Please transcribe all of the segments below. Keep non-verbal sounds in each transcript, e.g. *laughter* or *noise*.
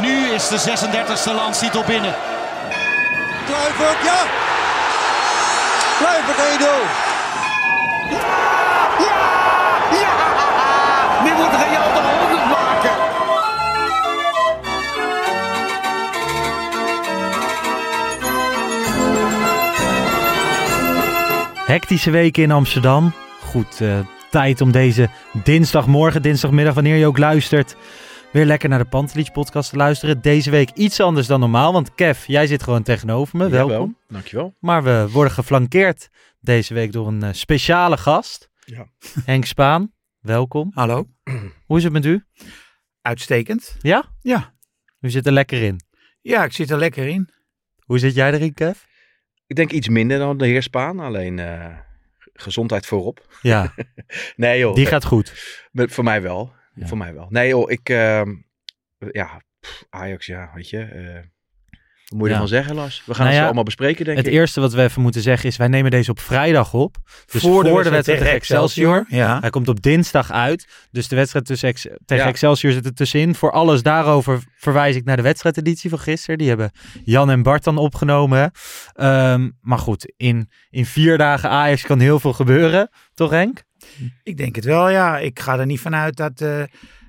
nu is de 36e landstitel binnen. Kluivert, ja! Kluivert 1-0. Nu moet Real de 100 maken. Hectische weken in Amsterdam. Goed, eh, tijd om deze dinsdagmorgen, dinsdagmiddag, wanneer je ook luistert, weer lekker naar de Pantelich podcast te luisteren. Deze week iets anders dan normaal, want Kev, jij zit gewoon tegenover me. Welkom. Jawel, dankjewel. Maar we worden geflankeerd deze week door een eh, speciale gast. Ja. Henk Spaan, welkom. Hallo. Hoe is het met u? Uitstekend. Ja? Ja. U zit er lekker in. Ja, ik zit er lekker in. Hoe zit jij erin, Kev? Ik denk iets minder dan de heer Spaan, alleen eh, gezondheid voorop. Ja, *laughs* Nee joh, die gaat goed. met- voor mij wel. Voor mij wel. Nee joh, ik, ehm, ja, Ajax, ja, weet je. Wat moet je Ja. ervan zeggen, Lars? We gaan Nou het allemaal bespreken, denk Het ik. eerste wat we even moeten zeggen is, wij nemen deze op vrijdag op. Dus Voor de wedstrijd wedstrijd tegen Excelsior. Ja. Hij komt op dinsdag uit. Dus de wedstrijd tussen Ex- tegen Ja. Excelsior zit er tussenin. Voor alles daarover verwijs ik naar de wedstrijdeditie van gisteren. Die hebben Jan en Bart dan opgenomen. Ehm, maar goed, in, in vier dagen Ajax kan heel veel gebeuren. Toch Henk? Ik denk het wel, ja. Ik ga er niet vanuit dat, eh,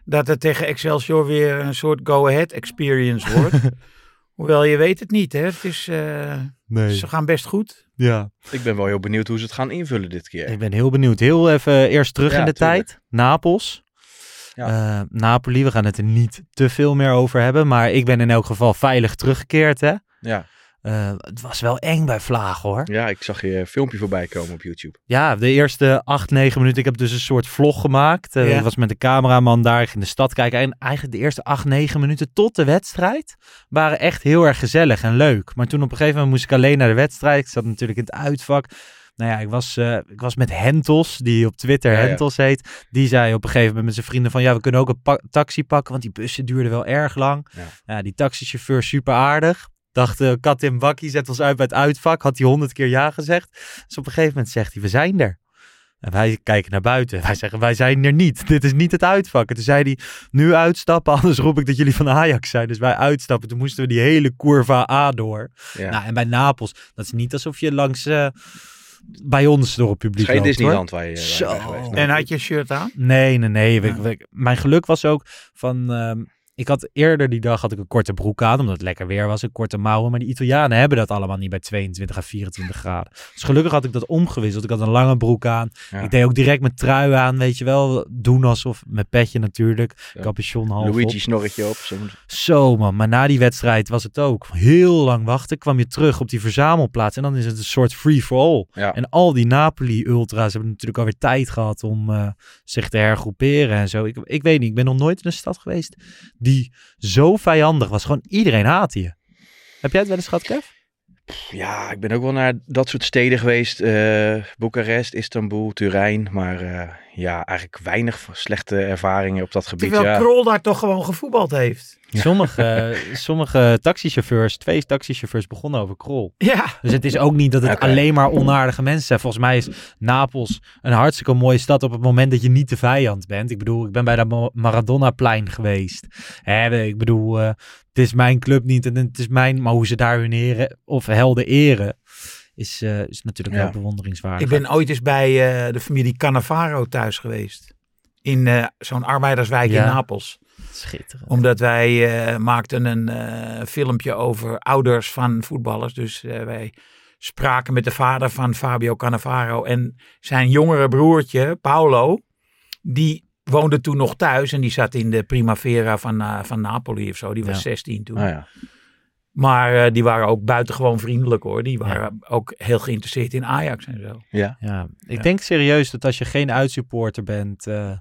dat het tegen Excelsior weer een soort go-ahead experience wordt. *laughs* Hoewel, je weet het niet, hè. Het is, eh, Nee. Ze gaan best goed. Ja. Ik ben wel heel benieuwd hoe ze het gaan invullen dit keer. Ik ben heel benieuwd. Heel even eerst terug Ja, in de tuurlijk. tijd. Napels. Ja. Eh, Napoli, we gaan het er niet te veel meer over hebben. Maar ik ben in elk geval veilig teruggekeerd. Hè? Ja. Eh, het was wel eng bij Vlaag hoor. ja, ik zag je filmpje voorbij komen op YouTube. Ja, de eerste acht, negen minuten. Ik heb dus een soort vlog gemaakt. Ja. Ik was met de cameraman daar. Ik in de stad kijken. En eigenlijk de eerste acht, negen minuten tot de wedstrijd waren echt heel erg gezellig en leuk. Maar toen op een gegeven moment moest ik alleen naar de wedstrijd. Ik zat natuurlijk in het uitvak. Nou ja, ik was, eh, ik was met Hentos, die op Twitter Ja, ja. Hentos heet. Die zei op een gegeven moment met zijn vrienden van... ja, we kunnen ook een pa- taxi pakken, want die bussen duurden wel erg lang. Ja. Ja, die taxichauffeur super aardig. Dacht, uh, kat in bakkie, zet ons uit bij het uitvak. Had hij honderd keer ja gezegd. Dus op een gegeven moment zegt hij, we zijn er. En wij kijken naar buiten. Wij zeggen, wij zijn er niet. Dit is niet het uitvak. En toen zei hij, nu uitstappen, *laughs* anders roep ik dat jullie van Ajax zijn. Dus wij uitstappen. Toen moesten we die hele curva A door. Ja. Nou, en bij Napels, dat is niet alsof je langs eh, bij ons door het publiek Geen loopt, Disneyland waar je, waar je geweest. En had je een shirt aan? Nee, nee, nee. Mijn geluk was ook van... ehm, ik had eerder die dag had ik een korte broek aan, omdat het lekker weer was, een korte mouwen. Maar die Italianen hebben dat allemaal niet bij 22 à 24 graden. Dus gelukkig had ik dat omgewisseld. Ik had een lange broek aan. Ja. Ik deed ook direct mijn trui aan, weet je wel. Doen alsof, met petje natuurlijk. Ja. Capuchon half op. Luigi snorretje op. Zo. Zo man, maar na die wedstrijd was het ook heel lang wachten. Kwam je terug op die verzamelplaats en dan is het een soort free for all. Ja. En al die Napoli-ultra's hebben natuurlijk alweer tijd gehad om eh, zich te hergroeperen en zo. Ik, ik weet niet, ik ben nog nooit in een stad geweest die zo vijandig was. Gewoon iedereen haatte je. Heb jij het wel eens gehad, Kev? Ja, ik ben ook wel naar dat soort steden geweest. eh Boekarest, Istanbul, Turijn. Maar eh, ja, eigenlijk weinig slechte ervaringen op dat gebied. Terwijl Ja. Krol daar toch gewoon gevoetbald heeft. *laughs* Sommige, sommige taxichauffeurs, twee taxichauffeurs begonnen over krol. Ja. Dus het is ook niet dat het alleen maar onaardige mensen zijn. Volgens mij is Napels een hartstikke mooie stad op het moment dat je niet de vijand bent. Ik bedoel, ik ben bij dat Maradona-plein geweest. Hè, ik bedoel, eh, het is mijn club niet en het is mijn... Maar hoe ze daar hun heren of helden eren, is, eh, is natuurlijk Ja. wel bewonderingswaardig. Ik ben ooit eens bij eh, de familie Cannavaro thuis geweest. In eh, zo'n arbeiderswijk Ja. in Napels. Schitterend. Omdat wij maakten een filmpje over ouders van voetballers. Dus wij spraken met de vader van Fabio Cannavaro en zijn jongere broertje, Paolo. Die woonde toen nog thuis en die zat in de Primavera van, van Napoli of zo. Die was Ja. 16 toen. Ah, ja. Maar eh, die waren ook buitengewoon vriendelijk hoor. Die waren ook heel geïnteresseerd in Ajax en zo. Ja. Ja, ik Ja. denk serieus dat als je geen uitsupporter bent. eh,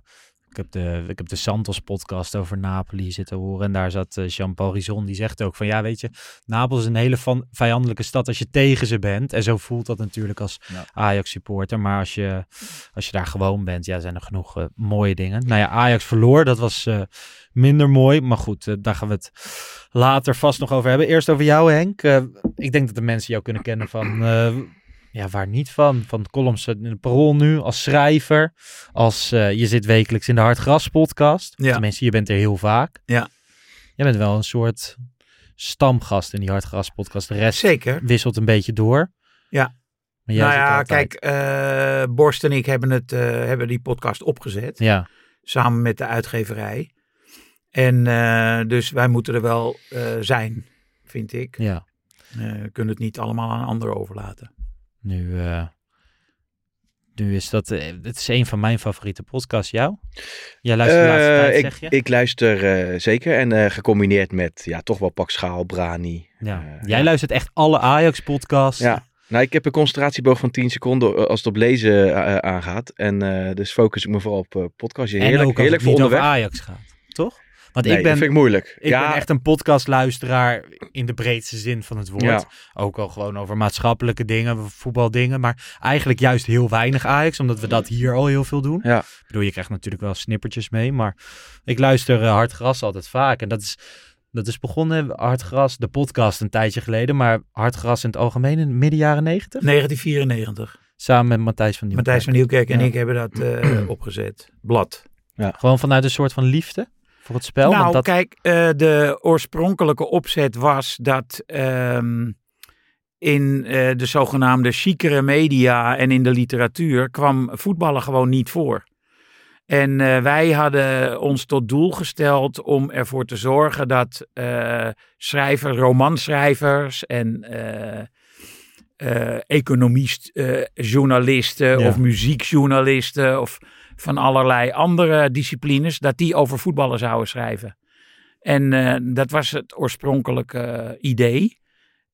ik, heb de, ik heb de Santos podcast over Napoli zitten horen. En daar zat eh, Jean-Paul Rison. Die zegt ook van ja, weet je, Napels is een hele van, vijandelijke stad als je tegen ze bent. En zo voelt dat natuurlijk als Ja. Ajax supporter. Maar als je, als je daar gewoon bent, ja, zijn er genoeg eh, mooie dingen. Nou ja, Ajax verloor. Dat was eh, minder mooi. Maar goed, daar gaan we het later vast nog over hebben. Eerst over jou, Henk. Ik denk dat de mensen jou kunnen kennen van. Eh, ja, waar niet van? Van columns in de Parool nu, als schrijver. Als eh, je zit wekelijks in de Hartgras podcast. Ja. Tenminste, je bent er heel vaak. Ja. Jij bent wel een soort stamgast in die Hartgras podcast. De rest Zeker. wisselt een beetje door. Ja. Maar jij nou ja, altijd- kijk, eh, Borst en ik hebben, het, eh, hebben die podcast opgezet. Ja, Samen met de uitgeverij. En eh, dus wij moeten er wel eh, zijn, vind ik. ja. Eh, we kunnen het niet allemaal aan anderen overlaten. Nu, eh, nu is dat... eh, het is een van mijn favoriete podcasts. Jou? Jij luistert de laatste Eh, tijd, ik, zeg je? ik luister zeker. En gecombineerd met ja, toch wel Pak Schaal, Brani. ja. Jij luistert echt alle Ajax-podcasts. Ja. Nou, ik heb een concentratieboog van 10 seconden als het op lezen aangaat. En dus focus ik me vooral op eh podcast. En Heerlijk, ook heerlijk het voor onderweg. Ajax gaat, toch? Want Nee, ik ben, dat vind ik moeilijk. ik ja, ben echt een podcastluisteraar in de breedste zin van het woord. Ja. Ook al gewoon over maatschappelijke dingen, voetbaldingen. Maar eigenlijk juist heel weinig Ajax, omdat we dat hier al heel veel doen. Ja. Ik bedoel, je krijgt natuurlijk wel snippertjes mee. Maar ik luister eh, Hard Gras altijd vaak. En dat is, dat is begonnen, Hard Gras, de podcast een tijdje geleden. Maar Hard Gras in het algemeen in midden jaren negentig. 1994. Samen met Matthijs van Nieuwkerk. Matthijs van Nieuwkerk en Ja. ik hebben dat eh, *clears throat* opgezet. Blad. Gewoon vanuit een soort van liefde voor het spel. nou, want dat, kijk, eh, de oorspronkelijke opzet was dat ehm, in eh, de zogenaamde chicere media en in de literatuur kwam voetballen gewoon niet voor. En eh, wij hadden ons tot doel gesteld om ervoor te zorgen dat schrijvers, romanschrijvers en economist, journalisten Ja. of muziekjournalisten of van allerlei andere disciplines, dat die over voetballen zouden schrijven. En eh, dat was het oorspronkelijke eh, idee.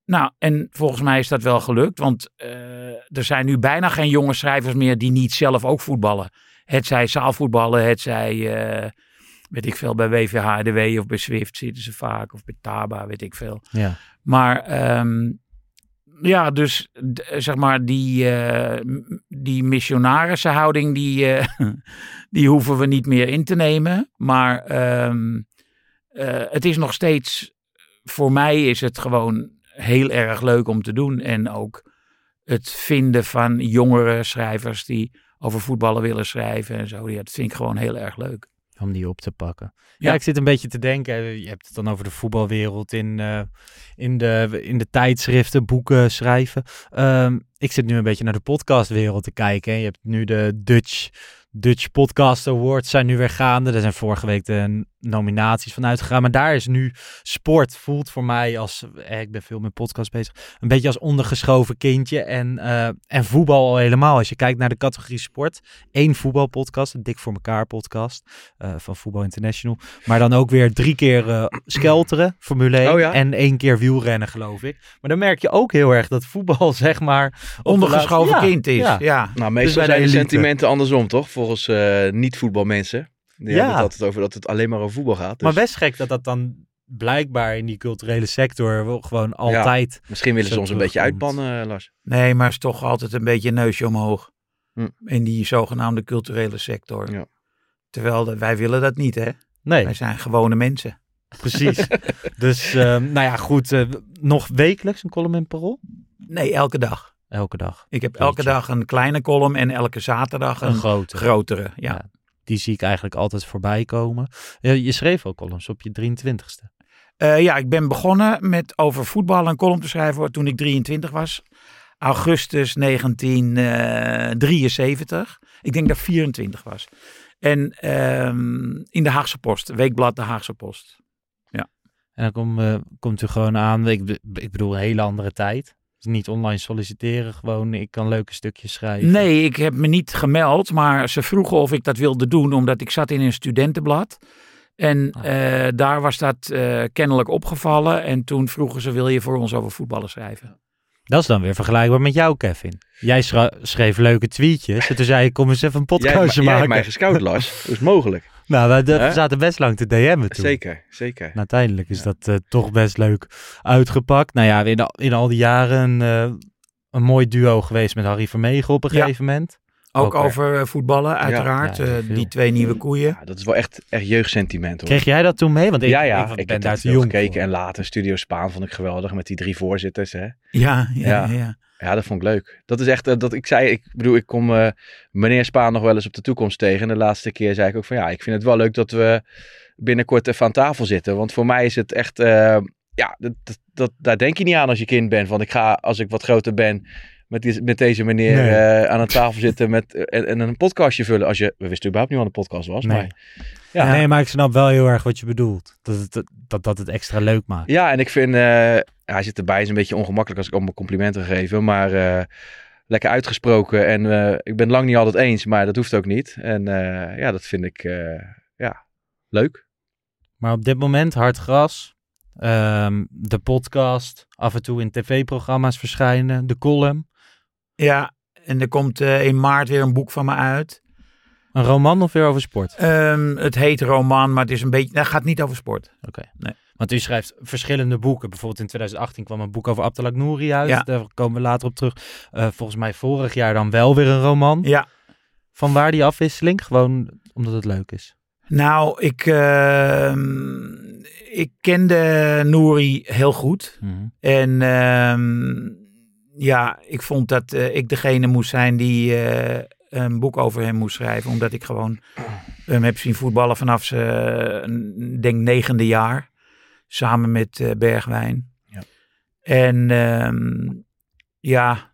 Nou, en volgens mij is dat wel gelukt, want eh, er zijn nu bijna geen jonge schrijvers meer die niet zelf ook voetballen. Het zij zaalvoetballen, het zij, weet ik veel, bij WVHDW of bij Swift zitten ze vaak, of bij Taba, weet ik veel. ja. Maar ehm, ja, dus d- zeg maar die, eh, m- die missionarissenhouding, die, eh, *laughs* die hoeven we niet meer in te nemen. Maar ehm, eh, het is nog steeds, voor mij is het gewoon heel erg leuk om te doen. En ook het vinden van jongere schrijvers die over voetballen willen schrijven en zo. Ja, dat vind ik gewoon heel erg leuk. Om die op te pakken. Ja, Ja. ik zit een beetje te denken. eh, Je hebt het dan over de voetbalwereld in, eh, in, de, in de tijdschriften, boeken schrijven. Ehm, ik zit nu een beetje naar de podcastwereld te kijken. hè. Je hebt nu de Dutch, Dutch Podcast Awards zijn nu weer gaande. Daar zijn vorige week de nominaties van uitgegaan. Maar daar is nu sport voelt voor mij als, eh, ik ben veel met podcast bezig, een beetje als ondergeschoven kindje. En, eh, en voetbal al helemaal. Als je kijkt naar de categorie sport, één voetbalpodcast, een Dik voor elkaar podcast eh, van Voetbal International. Maar dan ook weer drie keer eh, skelteren, Formule 1 Oh ja? en één keer wielrennen geloof ik. Maar dan merk je ook heel erg dat voetbal *laughs* zeg maar... Ondergeschoven laatste- Ja, kind is. ja. Ja. Nou, bij meestal zijn de elite. sentimenten andersom, toch? Volgens eh, niet-voetbalmensen. Ja. hebben het altijd over dat het alleen maar over voetbal gaat. Maar Dus best gek dat dat dan blijkbaar in die culturele sector wel gewoon altijd... misschien willen ze ons een beetje uitbannen, eh, Lars. Nee, maar het is toch altijd een beetje een neusje omhoog. Hm. In die zogenaamde culturele sector. Ja. Terwijl de- wij willen dat niet, hè? Nee, Wij zijn gewone mensen. precies. *laughs* dus ehm, nou ja, goed. eh, nog wekelijks een column in Parool? Nee, elke dag. Elke dag. Ik heb elke dag een kleine column en elke zaterdag Een een grote. grotere. Ja. Ja. Die zie ik eigenlijk altijd voorbij komen. Ja, je schreef ook columns op je 23ste. Eh, ja, ik ben begonnen met over voetbal een column te schrijven toen ik 23 was. Augustus 1973. Ik denk dat ik 24 was. En ehm, in de Haagse Post, Weekblad de Haagse Post. En dan kom, eh, komt u gewoon aan, ik, ik bedoel, een hele andere tijd. Dus niet online solliciteren, gewoon ik kan leuke stukjes schrijven. Nee, ik heb me niet gemeld, maar ze vroegen of ik dat wilde doen, omdat ik zat in een studentenblad. En Ah. eh, daar was dat eh, kennelijk opgevallen. En toen vroegen ze, wil je voor ons over voetballen schrijven? Dat is dan weer vergelijkbaar met jou, Kevin. Jij schreef leuke tweetjes. En toen zei ik, kom eens even een podcastje jij hebt maken. mij gescout, Lars. *laughs* Dat is mogelijk. Nou, wij de- Hè? zaten best lang te DM'en toen. Zeker, zeker. En uiteindelijk is dat eh, toch best leuk uitgepakt. Nou ja, in, al- in al die jaren eh, een mooi duo geweest met Harry Vermegen op een Ja. gegeven moment. Ook, Ook, eh, over voetballen, uiteraard. ja, Eh, die twee nieuwe koeien. Ja, dat is wel echt, echt jeugdsentiment hoor. Kreeg jij dat toen mee? Want ik, ja, ja, ik, ik, ben heb daar te veel jong gekeken. voor. En later Studio Spaan vond ik geweldig met die drie voorzitters. Hè. Ja, ja, ja. Ja. Dat vond ik leuk. Dat is echt, eh, dat ik zei, ik bedoel, ik kom eh, meneer Spaan nog wel eens op de toekomst tegen. En de laatste keer zei ik ook van ja, ik vind het wel leuk dat we binnenkort even aan tafel zitten. Want voor mij is het echt, eh, ja, dat, dat, dat, daar denk je niet aan als je kind bent. Want ik ga, als ik wat groter ben, met, die, met deze meneer Nee. eh, aan een tafel zitten met, en, en een podcastje vullen. Als je, we wisten überhaupt niet wat een podcast was. Nee. Maar, ja. Nee, maar ik snap wel heel erg wat je bedoelt. Dat het, dat, dat het extra leuk maakt. Ja, en ik vind, eh, hij zit erbij, is een beetje ongemakkelijk als ik allemaal complimenten geef. Maar eh, lekker uitgesproken en eh, ik ben lang niet altijd eens, maar dat hoeft ook niet. En eh, ja, dat vind ik, eh, ja, leuk. Maar op dit moment hard gras. ehm, de podcast. Af en toe in tv-programma's verschijnen. De column. Ja, en er komt eh, in maart weer een boek van me uit. Een roman of weer over sport? Ehm, het heet roman, maar het is een beetje, dat gaat niet over sport. Oké. Nee. Want u schrijft verschillende boeken. Bijvoorbeeld in 2018 kwam een boek over Abdelak Nouri uit. Ja. Daar komen we later op terug. Eh, volgens mij vorig jaar dan wel weer een roman. Ja, Van waar die afwisseling? Gewoon omdat het leuk is. nou, ik, ehm, ik kende Nouri heel goed. En ehm, ja, ik vond dat eh, ik degene moest zijn die eh, een boek over hem moest schrijven. Omdat ik gewoon *clears throat* hem heb zien voetballen vanaf zijn, denk negende jaar. Samen met eh, Bergwijn. Ja. En ehm, ja,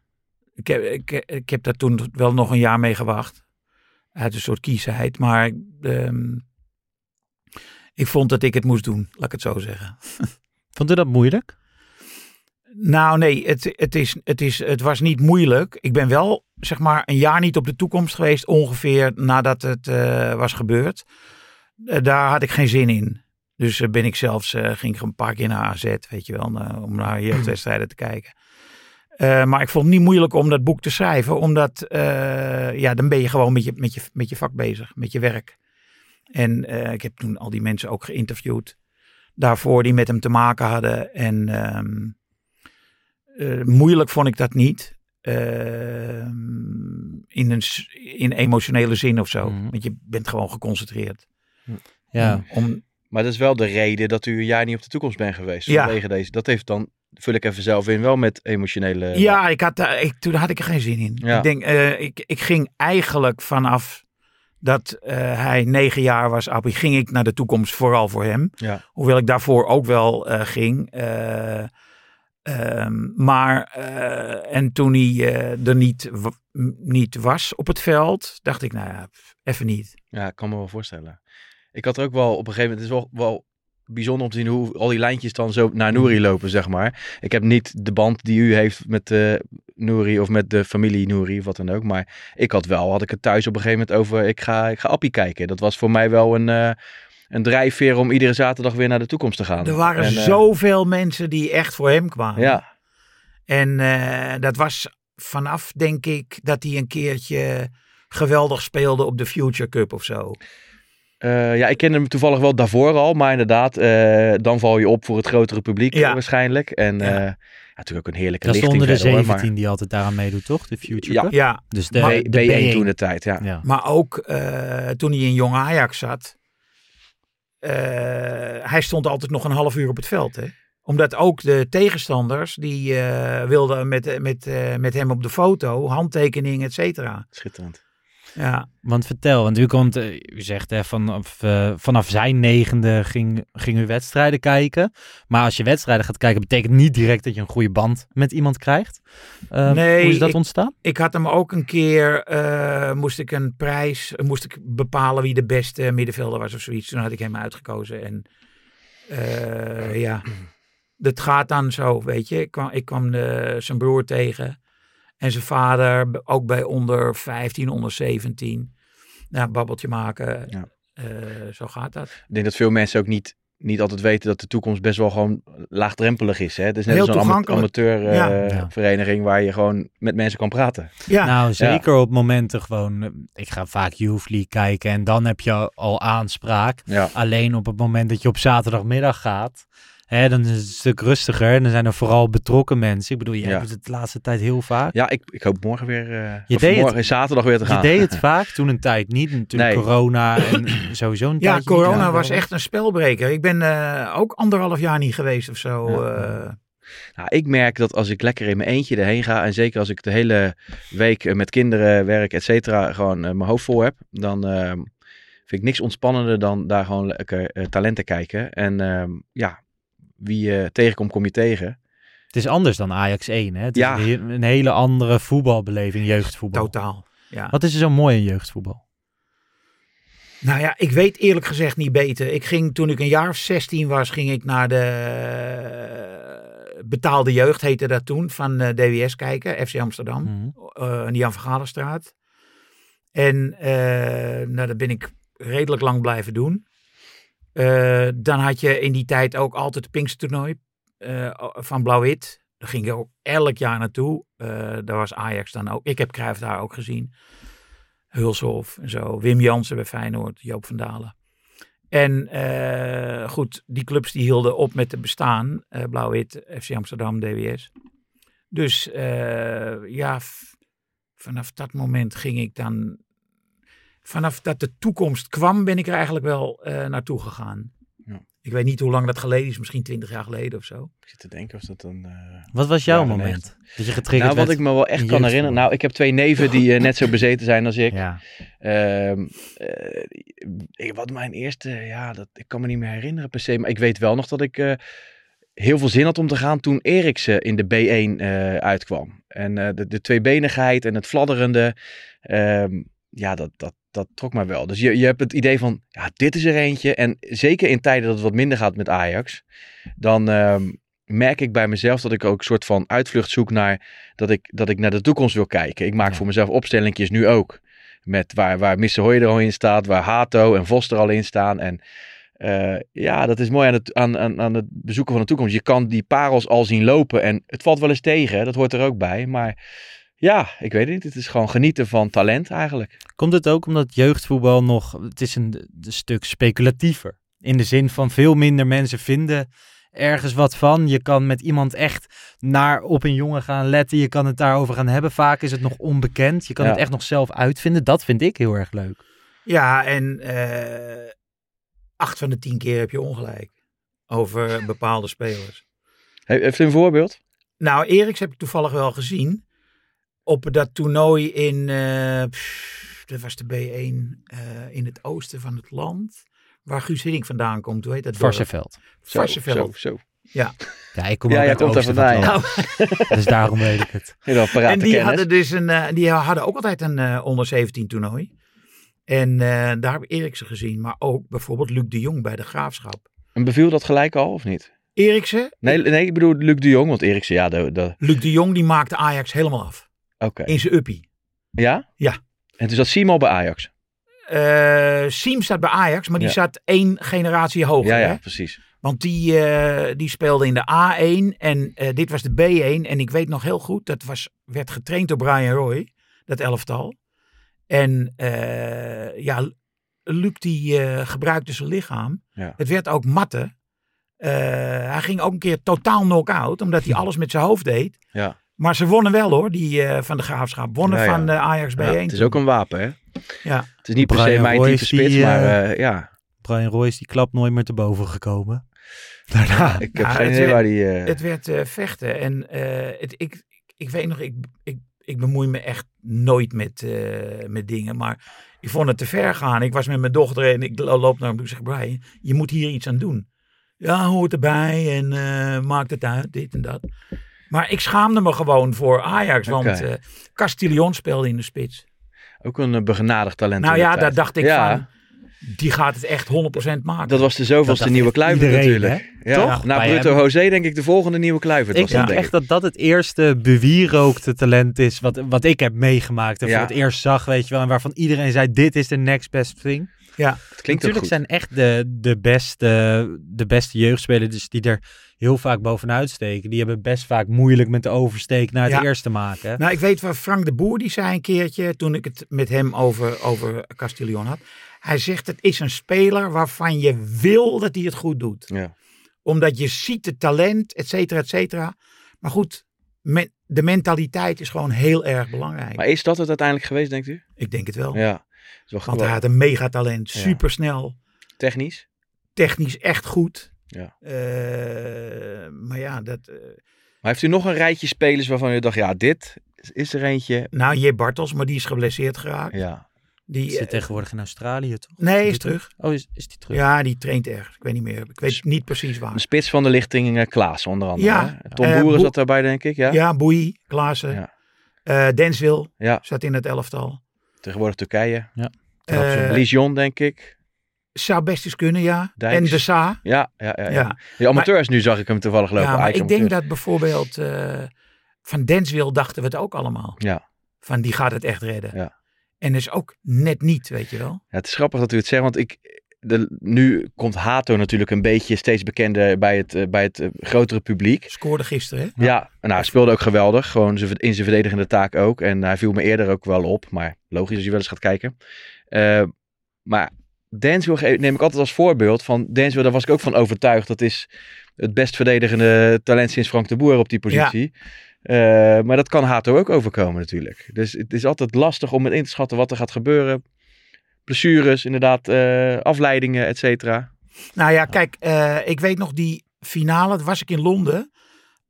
ik heb, ik, ik heb daar toen wel nog een jaar mee gewacht. Uit een soort kiesheid. Maar ehm, ik vond dat ik het moest doen, laat ik het zo zeggen. *laughs* Vond u dat moeilijk? Nou, nee, het, het, is, het, is, het was niet moeilijk. Ik ben wel, zeg maar, een jaar niet op de toekomst geweest, ongeveer nadat het eh, was gebeurd. Eh, daar had ik geen zin in. Dus eh, ben ik zelfs, ging ik een paar keer naar AZ, weet je wel, om naar jeugdwedstrijden te kijken. Maar ik vond het niet moeilijk om dat boek te schrijven, omdat, ja, dan ben je gewoon met je, met, je, met je vak bezig, met je werk. En ik heb toen al die mensen ook geïnterviewd daarvoor die met hem te maken hadden. En ehm, eh, moeilijk vond ik dat niet. Ehm, in, een, in emotionele zin of zo. Mhm. Want je bent gewoon geconcentreerd. Ja. Om, Maar dat is wel de reden dat u een jaar niet op de toekomst bent geweest. Ja. Vanwege deze. Dat heeft dan, vul ik even zelf in, wel met emotionele... ja, ik had, daar- ik, toen had ik er geen zin in. Ja. Ik, denk, eh, ik, ik ging eigenlijk vanaf dat eh, hij negen jaar was, Appie, ging ik naar de toekomst vooral voor hem. Ja. Hoewel ik daarvoor ook wel eh, ging. Eh, ehm, maar, eh, en toen hij eh, er niet, niet was op het veld, dacht ik, nou ja, even niet. Ja, ik kan me wel voorstellen. Ik had er ook wel op een gegeven moment, het is wel, wel bijzonder om te zien hoe al die lijntjes dan zo naar Nouri lopen, zeg maar. Ik heb niet de band die u heeft met uh, Nouri of met de familie Nouri of wat dan ook. Maar ik had wel, had ik het thuis op een gegeven moment over, ik ga, ik ga Appie kijken. Dat was voor mij wel een, een drijfveer om iedere zaterdag weer naar de toekomst te gaan. Er waren En, uh, zoveel mensen die echt voor hem kwamen. Ja. En uh, dat was vanaf, denk ik, dat hij een keertje geweldig speelde op de Future Cup of zo. Uh, ja, ik ken hem toevallig wel daarvoor al, maar inderdaad, uh, dan val je op voor het grotere publiek Ja. waarschijnlijk. En Ja. uh, ja, natuurlijk ook een heerlijke Dat is lichting onder de verder, 17 hoor, maar- die altijd daaraan meedoet, toch? De Future Ja. Cup? Ja, Dus de, B- de B1 toen de tijd, ja. Ja. maar ook eh, toen hij in Jong Ajax zat. Eh, hij stond altijd nog een half uur op het veld. Hè? Omdat ook de tegenstanders, die eh, wilden met, met, eh, met hem op de foto, handtekening, et cetera. Schitterend. Ja. Want vertel, want u komt, eh, u zegt hè, vanaf, eh, vanaf zijn negende ging, ging u wedstrijden kijken. Maar als je wedstrijden gaat kijken, betekent niet direct dat je een goede band met iemand krijgt. Eh, Nee, hoe is dat ik- ontstaan? Ik had hem ook een keer, eh, moest ik een prijs, moest ik bepalen wie de beste middenvelder was of zoiets. Toen had ik hem uitgekozen. En ja, dat gaat dan zo, weet je. Ik kwam, ik kwam de, zijn broer tegen en zijn vader, ook bij onder 15, onder 17. Nou, babbeltje maken. Ja. Eh, zo gaat dat. Ik denk dat veel mensen ook niet, niet altijd weten dat de toekomst best wel gewoon laagdrempelig is. Hè? Het is net Heel toegankelijk. Ja. amateurvereniging waar je gewoon met mensen kan praten. Ja, Nou, zeker op momenten gewoon. eh, Ik ga vaak Youth League kijken en dan heb je al aanspraak. Ja. Alleen op het moment dat je op zaterdagmiddag gaat, hè, dan is het een stuk rustiger. En dan zijn er vooral betrokken mensen. Ik bedoel, jij Ja. doet het de laatste tijd heel vaak. Ja, ik, ik hoop morgen weer, eh Je of deed morgen het- zaterdag weer te gaan. Je deed het *laughs* vaak, toen een tijd niet. Natuurlijk Nee. corona en *clears throat* sowieso een ja corona niet. was echt een spelbreker. Ik ben eh, ook anderhalf jaar niet geweest of zo. Ja. eh. Nou, ik merk dat als ik lekker in mijn eentje erheen ga, en zeker als ik de hele week met kinderen, werk, et cetera, gewoon mijn hoofd vol heb, dan ehm, vind ik niks ontspannender dan daar gewoon lekker eh, talenten kijken. En ehm, ja, wie je tegenkomt, kom je tegen. Het is anders dan Ajax 1. Hè? Het Ja. is een, he- een hele andere voetbalbeleving, jeugdvoetbal. Totaal. Ja. Wat is er zo mooi in jeugdvoetbal? Nou ja, ik weet eerlijk gezegd niet beter. Ik ging toen ik een jaar of 16 was, ging ik naar de eh, betaalde jeugd, heette dat toen, van eh, DWS kijken, FC Amsterdam, eh, in de Jan van Galenstraat. En eh, nou, dat ben ik redelijk lang blijven doen. Eh, dan had je in die tijd ook altijd het Pinkstertoernooi eh, van Blauw-Wit. Daar ging ik ook elk jaar naartoe. Eh, daar was Ajax dan ook. Ik heb Cruijff daar ook gezien. Hulshof en zo. Wim Jansen bij Feyenoord, Joop van Dalen. En goed, die clubs die hielden op met te bestaan. eh Blauw-Wit, FC Amsterdam, DWS. Dus ja, vanaf dat moment ging ik dan... Vanaf dat de toekomst kwam, ben ik er eigenlijk wel eh, naartoe gegaan. Ja. Ik weet niet hoe lang dat geleden is, misschien twintig jaar geleden of zo. Ik zit te denken of dat dan... eh, Wat was jouw moment? Dat je getriggerd Nou, wat werd ik me wel echt kan herinneren. Nou, ik heb twee neven die eh, net zo bezeten zijn als ik. Ja. Ehm, eh, ik- wat mijn eerste, ja, dat, ik kan me niet meer herinneren per se. Maar ik weet wel nog dat ik eh, heel veel zin had om te gaan toen Eriksen in de B1 eh, uitkwam. En eh, de, de tweebenigheid en het fladderende, ehm, ja, dat, dat, dat trok mij wel. Dus je, je hebt het idee van, ja, dit is er eentje. En zeker in tijden dat het wat minder gaat met Ajax, dan ehm, merk ik bij mezelf dat ik ook een soort van uitvlucht zoek naar dat ik, dat ik naar de toekomst wil kijken. Ik maak Ja. voor mezelf opstellingjes nu ook. Met waar, waar Misse er al in staat, waar Hato en Vos er al in staan. En eh, ja, dat is mooi aan het, aan, aan, aan het bezoeken van de toekomst. Je kan die parels al zien lopen en het valt wel eens tegen, dat hoort er ook bij. Maar ja, ik weet het niet. Het is gewoon genieten van talent eigenlijk. Komt het ook omdat jeugdvoetbal nog, het is een, een stuk speculatiever. In de zin van veel minder mensen vinden ergens wat van. Je kan met iemand echt naar op een jongen gaan letten. Je kan het daarover gaan hebben. Vaak is het nog onbekend. Je kan Ja. het echt nog zelf uitvinden. Dat vind ik heel erg leuk. Ja, en eh, acht van de tien keer heb je ongelijk over bepaalde spelers. He- Heeft u een voorbeeld? Nou, Eriks heb ik toevallig wel gezien. Op dat toernooi in, eh, pff, dat was de B1 eh, in het oosten van het land. Waar Guus Hiddink vandaan komt. Hoe heet dat? Varsenveld. Zo, Varsenveld. Zo, zo. Ja, ik kom Ja, ook jij uit komt er het oosten van het vandaan. land. *laughs* Dus daarom weet ik het. Heel En die hadden dus een, eh, die hadden ook altijd een eh, onder 17 toernooi. En eh, daar heb ik Eriksen gezien. Maar ook bijvoorbeeld Luc de Jong bij de Graafschap. En beviel dat gelijk al of niet? Eriksen, Nee, nee ik bedoel Luc de Jong, want Eriksen, ja, de, de, Luc de Jong die maakte Ajax helemaal af. In zijn uppie. Ja? Ja. En toen zat Simon bij Ajax. Eh Siem staat bij Ajax, maar die Ja. zat één generatie hoger. Ja, ja, Hè? precies. Want die, eh, die speelde in de A1 en eh, dit was de B1. En ik weet nog heel goed, dat was, werd getraind door Brian Roy, dat elftal. En ja, Luc die gebruikte zijn lichaam. Ja. Het werd ook matte. Hij ging ook een keer totaal knock-out, omdat hij *laughs* alles met zijn hoofd deed. Ja. Maar ze wonnen wel hoor, die eh, van de Graafschap. Wonnen Ja, ja. van de Ajax B1. Ja, het is ook een wapen, hè? Ja. Het is niet per se Brian mijn Royce, type spits, die, maar eh, eh, ja. Brian Royce die klap nooit meer te boven gekomen. *laughs* Daarna. Ik heb geen het idee werd- waar die... eh, Het werd eh, vechten. En eh, het, ik, ik weet nog, ik, ik, ik bemoei me echt nooit met, eh, met dingen. Maar ik vond het te ver gaan. Ik was met mijn dochter en ik lo- loop naar hem toe en zeg, Brian, je moet hier iets aan doen. Ja, hoort erbij en eh, maakt het uit, dit en dat. Maar ik schaamde me gewoon voor Ajax, want Oké. eh Castillon speelde in de spits. Ook een eh, begenadigd talent. Nou ja, tijd. daar dacht ik Ja, van, die gaat het echt 100% maken. Dat was de zoveelste nieuwe iedereen, natuurlijk. Ja. Toch? Na Bij Bruto hem. José denk ik de volgende nieuwe Kluivert Ik denk echt dat dat het eerste bewierookte talent is wat, wat ik heb meegemaakt. En Ja. voor het eerst zag, weet je wel. En waarvan iedereen zei, dit is de next best thing. Ja. Het klinkt Natuurlijk goed. zijn echt de, de, beste, de beste jeugdspelers dus die er heel vaak bovenuit steken. Die hebben best vaak moeilijk met de oversteek naar het Ja. eerste maken. Nou, ik weet van Frank de Boer, die zei een keertje, toen ik het met hem over, over Castillon had. Hij zegt, het is een speler waarvan je wil dat hij het goed doet. Ja. Omdat je ziet het talent, et cetera, et cetera. Maar goed, de mentaliteit is gewoon heel erg belangrijk. Maar is dat het uiteindelijk geweest, denkt u? ik denk het wel. Ja. Is wel Want wel hij had een megatalent, Ja. supersnel, technisch. technisch echt goed. Ja. Eh, maar ja, dat... eh, Maar heeft u nog een rijtje spelers waarvan u dacht, ja, dit is er eentje. nou, J. Bartels, maar die is geblesseerd geraakt. Ja. Die, zit eh, tegenwoordig in Australië, toch? nee, is terug. Oh, is, is die terug? Ja, die traint ergens. Ik weet niet meer. Ik weet niet precies waar. Een spits van de lichting Klaas onder andere. Ja. hè? Tom Boeren Boe- zat daarbij, denk ik. Ja. Ja, Boei, Klaassen. Ja. Eh, Denswil Ja. zat in het elftal. Tegenwoordig Turkije. Eh, Lijon, denk ik. zou best eens kunnen, ja. Dijks. En de Sa. Ja, ja, ja. ja. Ja. De amateurs nu zag ik hem toevallig lopen. Ja, maar ik denk dat bijvoorbeeld eh, van Denswil dachten we het ook allemaal. Ja. Van die gaat het echt redden. Ja. En dus ook net niet, weet je wel. Ja, het is grappig dat u het zegt, want ik, de, nu komt Hato natuurlijk een beetje steeds bekender bij het, eh, bij het eh, grotere publiek. Scoorde gisteren, hè? Ja, nou, hij speelde ook geweldig, gewoon in zijn verdedigende taak ook. En hij viel me eerder ook wel op, maar logisch als je wel eens gaat kijken. Eh, maar Denswil ge- neem ik altijd als voorbeeld van Denswil, daar was ik ook van overtuigd. Dat is het best verdedigende talent sinds Frank de Boer op die positie. Eh, maar dat kan Hato ook overkomen natuurlijk. Dus het is altijd lastig om het in te schatten wat er gaat gebeuren. Blessures, inderdaad, eh, afleidingen, et cetera. Nou ja, kijk, eh, ik weet nog die finale, dat was ik in Londen.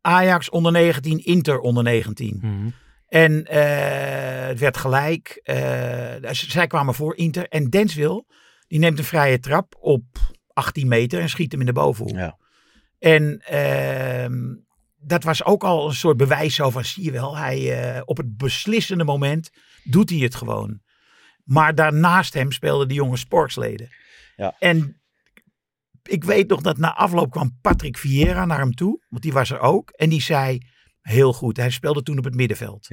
Ajax onder 19, Inter onder 19. Mhm. En eh, het werd gelijk. eh, zij kwamen voor Inter. En Denswil, die neemt een vrije trap op 18 meter en schiet hem in de bovenhoek. Ja. En ehm, dat was ook al een soort bewijs zo van, zie je wel, hij, eh, op het beslissende moment doet hij het gewoon. Maar daarnaast hem speelden de jonge sportsleden. Ja. En ik weet nog dat na afloop kwam Patrick Vieira naar hem toe, want die was er ook. En die zei, heel goed, hij speelde toen op het middenveld.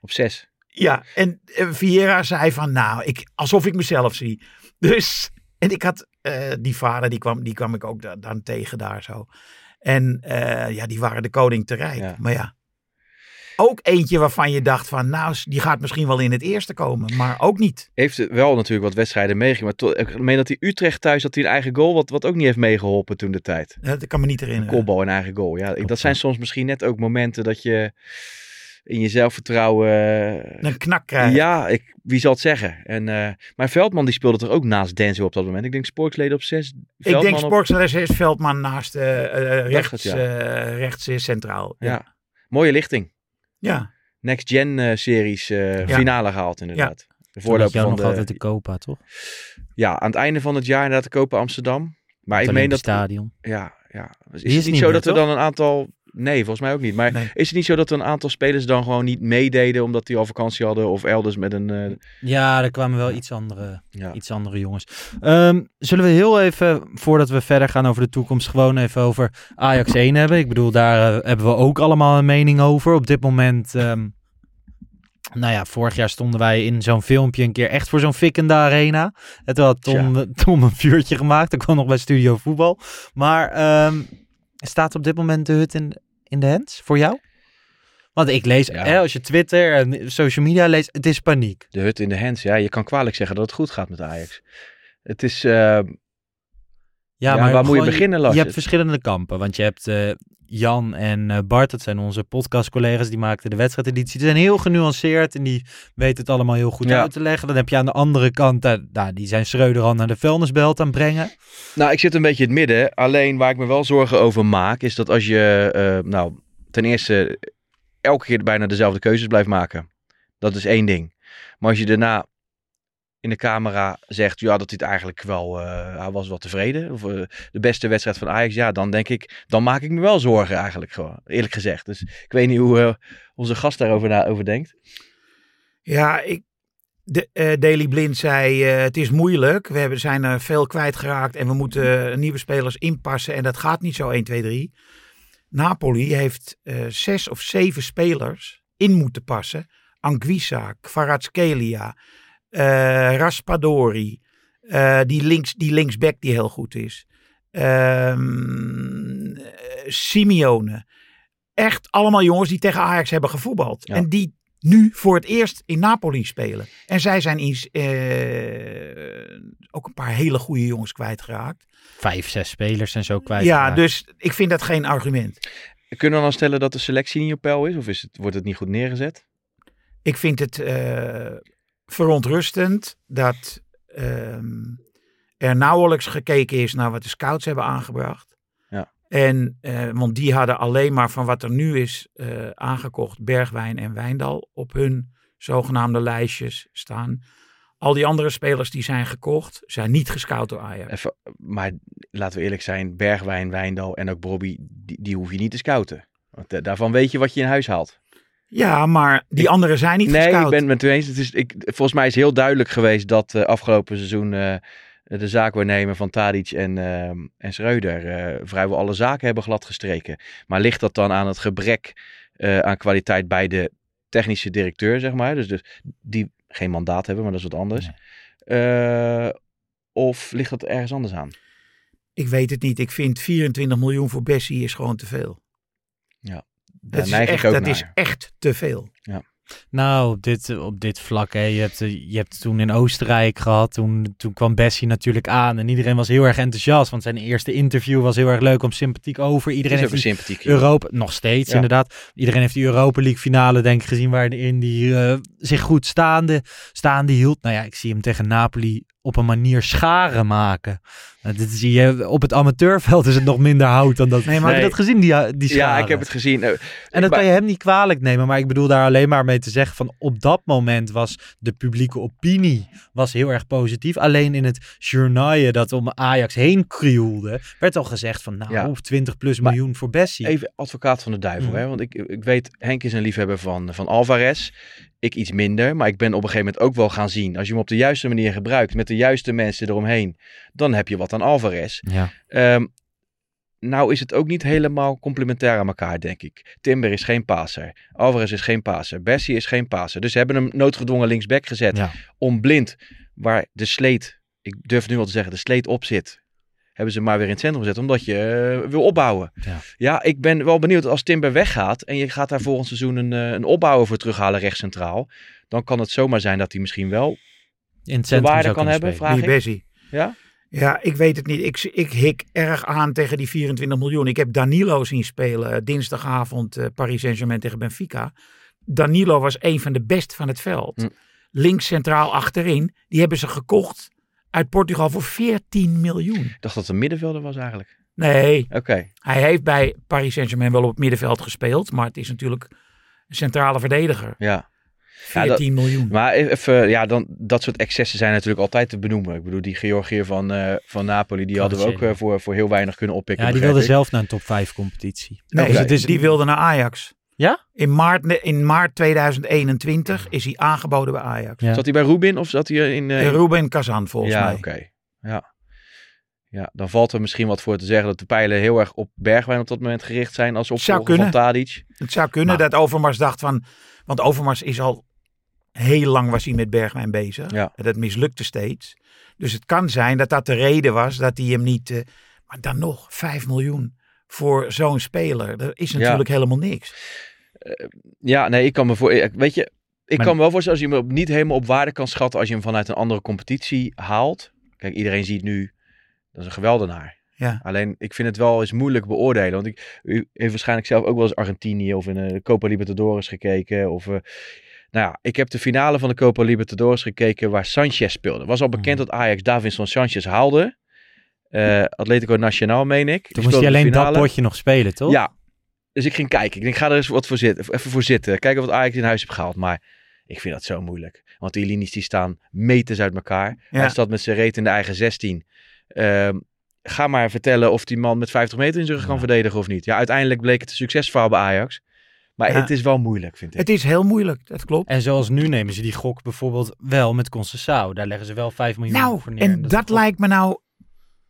Op zes. Ja, en Vieira zei van, nou, ik, alsof ik mezelf zie. Dus, en ik had eh, die vader, die kwam, die kwam ik ook da- dan tegen daar zo. En eh, ja, die waren de koning te rijk. Ja. Maar ja, ook eentje waarvan je dacht van, nou, die gaat misschien wel in het eerste komen. Maar ook niet. Heeft wel natuurlijk wat wedstrijden meegemaakt. Maar ik meen dat hij Utrecht thuis, dat hij een eigen goal, wat, wat ook niet heeft meegeholpen toen de tijd. Dat kan me niet herinneren. kopbal in eigen goal. Ja, ik- dat zijn soms misschien net ook momenten dat je in je zelfvertrouwen... eh, Een knak krijgen. Ja, ik, wie zal het zeggen? En, eh, maar Veldman die speelde er ook naast Denzel op dat moment. Ik denk sportsleden op zes. ik Veldman denk op- Sportsres is Veldman naast eh, eh, het, rechts, ja. rechts centraal. Ja. Ja. Mooie lichting. Ja. Next Gen eh, series eh, Ja. finale gehaald inderdaad. De je ook van nog de, altijd de Copa, toch? Ja, aan het einde van het jaar inderdaad de Kopen Amsterdam. Maar ik Het meen dat... stadion. Ja, ja. Is, het niet niet zo meer, dat er toch? dan een aantal... Nee, volgens mij ook niet. Maar Nee. is het niet zo dat een aantal spelers dan gewoon niet meededen omdat die al vakantie hadden of elders met een... eh, Ja, er kwamen wel iets andere, ja. iets andere jongens. Ehm, zullen we heel even, voordat we verder gaan over de toekomst, gewoon even over Ajax 1 hebben? Ik bedoel, daar eh, hebben we ook allemaal een mening over. Op dit moment, ehm, nou ja, vorig jaar stonden wij in zo'n filmpje een keer echt voor zo'n fikkende arena. Het had Tom, Tom een vuurtje gemaakt. Dat kwam nog bij Studio Voetbal. Maar ehm, staat op dit moment de hut in, in de hands voor jou? Want ik lees, Ja. hè, als je Twitter en social media leest, het is paniek. De hut in de hands. Ja, je kan kwalijk zeggen dat het goed gaat met Ajax. Het is... eh, Ja, Ja, maar waar moet je beginnen, Lars? Je hebt verschillende kampen. Want je hebt eh, Jan en eh, Bart, dat zijn onze podcastcollega's, die maakten de wedstrijdeditie. Die zijn heel genuanceerd en die weten het allemaal heel goed Ja. uit te leggen. Dan heb je aan de andere kant, nou, die zijn Schreuder al naar de vuilnisbelt aan het brengen. Nou, ik zit een beetje in het midden. Alleen waar ik me wel zorgen over maak, is dat als je, eh, nou, ten eerste elke keer bijna dezelfde keuzes blijft maken. Dat is één ding. Maar als je daarna in de camera zegt ja, dat het eigenlijk wel, eh, hij was wel tevreden. Of eh, de beste wedstrijd van Ajax, ja, dan denk ik, dan maak ik me wel zorgen eigenlijk gewoon, eerlijk gezegd. Dus ik weet niet hoe eh, onze gast daarover na, over denkt. Ja, ik, de, Daily Blind zei: Het is moeilijk. We hebben, zijn er veel kwijtgeraakt en we moeten nieuwe spelers inpassen. En dat gaat niet zo 1, 2, 3. Napoli heeft zes of zeven spelers in moeten passen: Anguissa, Kvaratskhelia, Raspadori, eh, die, links, die linksback die heel goed is, ehm, eh, Simeone. Echt allemaal jongens die tegen Ajax hebben gevoetbald. Ja. En die nu voor het eerst in Napoli spelen. En zij zijn iets, eh, ook een paar hele goede jongens kwijtgeraakt. Vijf, zes spelers en zo kwijt. Ja, dus ik vind dat geen argument. Kunnen we dan stellen dat de selectie niet op peil is? Of is het, wordt het niet goed neergezet? Ik vind het eh, verontrustend dat ehm, er nauwelijks gekeken is naar wat de scouts hebben aangebracht. Ja. En, eh, want die hadden alleen maar van wat er nu is eh, aangekocht, Bergwijn en Wijndal, op hun zogenaamde lijstjes staan. Al die andere spelers die zijn gekocht, zijn niet gescout door Ajax. Even, maar laten we eerlijk zijn, Bergwijn, Wijndal en ook Bobby, die, die hoef je niet te scouten. Want eh, daarvan weet je wat je in huis haalt. Ja, maar die anderen zijn niet nee, gescout. ik ben het met u eens. Het is, ik, volgens mij is heel duidelijk geweest dat eh, afgelopen seizoen eh, de zaakwaarnemer van Tadic en, eh, en Schreuder vrijwel alle zaken hebben gladgestreken. Maar ligt dat dan aan het gebrek aan kwaliteit bij de technische directeur, zeg maar? Dus, dus die geen mandaat hebben, maar dat is wat anders. Of ligt dat ergens anders aan? Ik weet het niet. Ik vind 24 miljoen voor Bessie is gewoon te veel. Daar Dat, is echt, ik ook dat naar. is echt te veel. Nou, op dit, op dit vlak, hè. Je, hebt, eh, je hebt het toen in Oostenrijk gehad. Toen, toen kwam Bessie natuurlijk aan. En iedereen was heel erg enthousiast. Want zijn eerste interview was heel erg leuk om sympathiek over. Iedereen heeft sympathiek. Europa, nog steeds Ja. inderdaad. Iedereen heeft die Europa League finale denk ik gezien. Waarin die eh, zich goed staande, staande hield. Nou ja, ik zie hem tegen Napoli op een manier scharen maken. Nou, dit zie je, op het amateurveld is het nog minder hout dan dat. Nee, maar- Heb je dat gezien, die, eh, die scharen? Ja, ik heb het gezien. Eh, En dat maar- kan je hem niet kwalijk nemen, maar ik bedoel daar alleen maar mee te zeggen van op dat moment was de publieke opinie was heel erg positief. Alleen in het journaal dat om Ajax heen krioelde, werd al gezegd van nou, Ja. 20 plus Maar miljoen voor Bessie. Even advocaat van de duivel, Mm. hè? Want ik, ik weet, Henk is een liefhebber van, van Alvarez. Ik iets minder, maar ik ben op een gegeven moment ook wel gaan zien. Als je hem op de juiste manier gebruikt, met de juiste mensen eromheen, dan heb je wat aan Alvarez. Ja. Ehm, nou is het ook niet helemaal complementair aan elkaar, denk ik. Timber is geen passer. Alvarez is geen passer. Bessie is geen passer. Dus ze hebben hem noodgedwongen linksback gezet. Ja. Om blind, waar de sleet, ik durf nu wel te zeggen, de sleet op zit. Hebben ze maar weer in het centrum gezet, omdat je eh, wil opbouwen. Ja. Ja, ik ben wel benieuwd als Timber weggaat en je gaat daar volgend seizoen een, eh, een opbouwer voor terughalen rechts centraal. Dan kan het zomaar zijn dat hij misschien wel in het centrum waarde zou kan kunnen hebben, spelen. vraag ik. Bessie. Ja? Ja, ik weet het niet. Ik, ik hik erg aan tegen die 24 miljoen. Ik heb Danilo zien spelen eh, dinsdagavond eh, Paris Saint-Germain tegen Benfica. Danilo was een van de best van het veld. Hm. Links centraal achterin. Die hebben ze gekocht uit Portugal voor 14 miljoen. Ik dacht dat het een middenvelder was eigenlijk. Nee, Oké. hij heeft bij Paris Saint-Germain wel op het middenveld gespeeld. Maar het is natuurlijk een centrale verdediger. Ja. 14 miljoen. Maar even, ja, dan, dat soort excessen zijn natuurlijk altijd te benoemen. Ik bedoel, die Georgiër van, eh, van Napoli, die hadden we ook eh, voor, voor heel weinig kunnen oppikken. Ja, die wilde ik. zelf naar een top 5 competitie. Nee, Dus het is, die wilde naar Ajax. Ja? In maart, in maart 2021 is hij aangeboden bij Ajax. Ja. Zat hij bij Rubin of zat hij in... eh, Eh, Ruben Kazan volgens ja, mij. oké. Ja. Ja, dan valt er misschien wat voor te zeggen dat de pijlen heel erg op Bergwijn op dat moment gericht zijn als opvolger van kunnen. Tadic. Het zou kunnen Maar- dat Overmars dacht van... Want Overmars is al heel lang was hij met Bergwijn bezig. Ja. En dat mislukte steeds. Dus het kan zijn dat dat de reden was dat hij hem niet... eh, maar dan nog 5 miljoen voor zo'n speler. Dat is natuurlijk helemaal niks. Ja, nee, ik kan me voor... ik- Weet je, ik Maar- kan me wel voorstellen als je hem niet helemaal op waarde kan schatten als je hem vanuit een andere competitie haalt. Kijk, iedereen ziet nu, dat is een geweldenaar. Ja. Alleen, ik vind het wel eens moeilijk beoordelen. Want ik, u heeft waarschijnlijk zelf ook wel eens Argentinië of in de Copa Libertadores gekeken. Of, eh, nou ja, ik heb de finale van de Copa Libertadores gekeken waar Sanchez speelde. Was al bekend Mhm. dat Ajax Davinson Sanchez haalde. Eh Atletico Nacional, meen ik. Toen moest hij alleen dat potje nog spelen, toch? Ja. Dus ik ging kijken. Ik denk, ga er eens wat voor zitten, even voor zitten. Kijken wat Ajax in huis heeft gehaald. Maar ik vind dat zo moeilijk. Want die linies die staan meters uit elkaar. Ja. Hij staat met zijn reet in de eigen 16. Ehm, ga maar vertellen of die man met 50 meter in zijn rug kan verdedigen of niet. Ja, uiteindelijk bleek het een succesverhaal bij Ajax. Maar Ja. het is wel moeilijk, vind ik. Het is heel moeilijk, dat klopt. En zoals nu nemen ze die gok bijvoorbeeld wel met Concessao. Daar leggen ze wel 5 miljoen Nou, voor neer. en is dat toch- lijkt me nou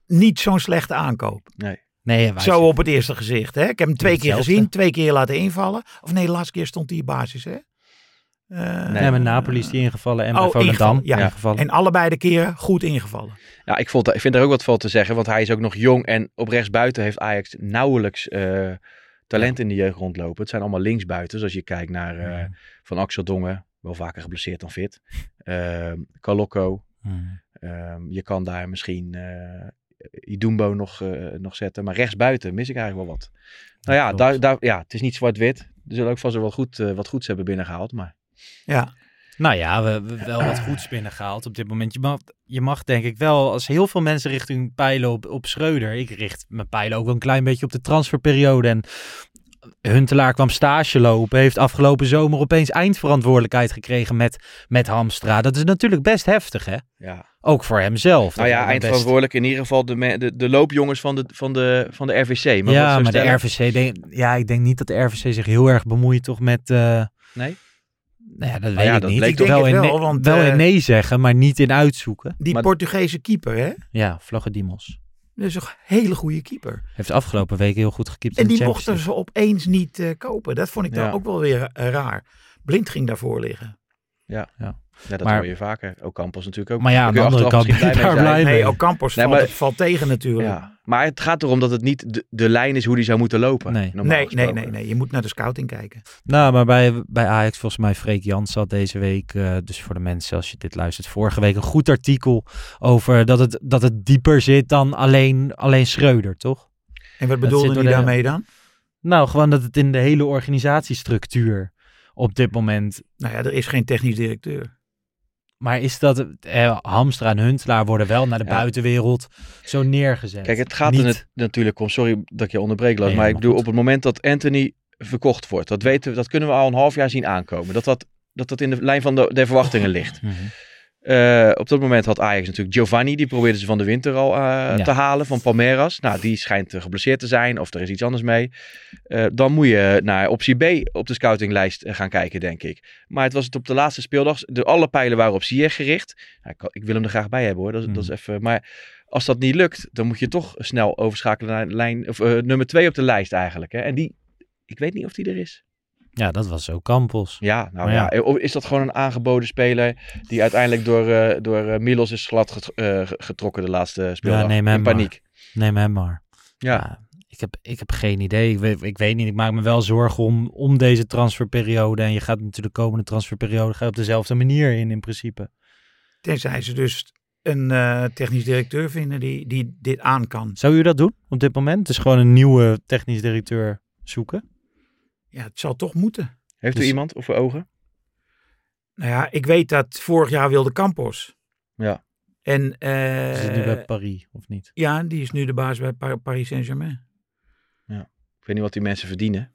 niet zo'n slechte aankoop. Nee. Nee, Zo op het eerste gezicht. Hè? Ik heb hem twee keer Hetzelfde. gezien, twee keer laten invallen. Of nee, de laatste keer stond hij in basis. Hè? Eh, Nee, met Napoli is die ingevallen en bij Oh, Volendam ingevallen, ja. ingevallen. En allebei de keren goed ingevallen. Ja, ik, vond, ik vind er ook wat van te zeggen, want hij is ook nog jong en op rechtsbuiten heeft Ajax nauwelijks eh, talent in de jeugd rondlopen. Het zijn allemaal linksbuitens, als je kijkt naar eh, Van Axel Dongen, wel vaker geblesseerd dan fit. Ehm Kalokko, Hmm. Ehm, je kan daar misschien eh Idumbo nog, eh, nog zetten, maar rechtsbuiten mis ik eigenlijk wel wat. Nou ja, daar, daar, ja het is niet zwart-wit. Er zullen ook vast wel goed, eh, wat goeds hebben binnengehaald, maar Ja, Nou ja, we hebben wel wat goeds binnengehaald op dit moment. Je mag, je mag denk ik wel, als heel veel mensen richting pijlen op, op Schreuder. Ik richt mijn pijlen ook wel een klein beetje op de transferperiode. En Huntelaar kwam stage lopen. Heeft afgelopen zomer opeens eindverantwoordelijkheid gekregen met, met Hamstra. Dat is natuurlijk best heftig, hè? ja. Ook voor hemzelf. Nou ja, best- eindverantwoordelijk in ieder geval de, me- de, de loopjongens van de, van de, van de RVC. Maar wat ja, maar de RVC, denk, ja, ik denk niet dat de RVC zich heel erg bemoeit toch met... eh, Nee? nou ja, dat Nou weet ja, ik dat niet. bleek Ik toch- wel, in wel, want, wel eh, in nee zeggen, maar niet in uitzoeken. die Maar- Portugese keeper, hè? Ja, Vlagedimos. Dat is een hele goede keeper. Heeft afgelopen week heel goed gekiept En in de die mochten ze opeens niet eh, kopen. Dat vond ik dan Ja. ook wel weer raar. Blind ging daarvoor liggen. Ja, dat Maar- hoor je vaker. Ook Campos natuurlijk ook. Maar ja, aan de andere kant daar. Nee, Ocampos Nee, valt, maar- valt tegen natuurlijk. Ja. Maar het gaat erom dat het niet de, de lijn is hoe die zou moeten lopen. Nee. Nee, nee, nee, nee. Je moet naar de scouting kijken. Nou, maar bij, bij Ajax volgens mij Freek Jans had deze week, eh, dus voor de mensen als je dit luistert, vorige week een goed artikel over dat het, dat het dieper zit dan alleen, alleen Schreuder, toch? En wat bedoelde hij daarmee dan? Nou, gewoon dat het in de hele organisatiestructuur op dit moment... Nou ja, er is geen technisch directeur. Maar is dat... Eh, Hamstra en Huntelaar worden wel naar de Ja. buitenwereld zo neergezet. Kijk, het gaat Niet- er net- natuurlijk om. Sorry dat ik je onderbreek, Lars. Nee, maar ik bedoel, op het moment dat Anthony verkocht wordt, dat, weten we, dat kunnen we al een half jaar zien aankomen. Dat dat, dat, dat in de lijn van de, de verwachtingen ligt. Mhm. Eh, op dat moment had Ajax natuurlijk Giovanni, die probeerde ze van de winter al eh, te halen van Palmeiras. Nou, die schijnt eh, geblesseerd te zijn of er is iets anders mee. Dan moet je naar optie B op de scoutinglijst gaan kijken, denk ik. Maar het was het op de laatste speeldag. De, alle pijlen waren op Ziyech gericht. Nou, ik, ik wil hem er graag bij hebben hoor. Dat, is- dat is even, maar als dat niet lukt, dan moet je toch snel overschakelen naar lijn, of, nummer 2 op de lijst eigenlijk. Hè? En die, ik weet niet of die er is. Ja, dat was zo Campos. Ja, nou ja. ja. Of is dat gewoon een aangeboden speler die uiteindelijk door, eh, door eh, Milos is glad get- eh, getrokken de laatste speeldag? neem hem In maar. paniek. Neem hem maar. Ja. Ja, ik, heb, ik heb geen idee. Ik weet, ik weet niet. Ik maak me wel zorgen om, om deze transferperiode. En je gaat natuurlijk de komende transferperiode ga je op dezelfde manier in, in principe. Tenzij ze dus een eh, technisch directeur vinden die, die dit aan kan. Zou u dat doen op dit moment? Dus gewoon een nieuwe technisch directeur zoeken? Ja, het zal toch moeten. Heeft Dus- u iemand of voor ogen? Nou ja, ik weet dat vorig jaar wilde Campos. Ja. En eh, Is het nu bij Paris of niet? ja, die is nu de baas bij Pa- Paris Saint-Germain. Ik weet niet wat die mensen verdienen.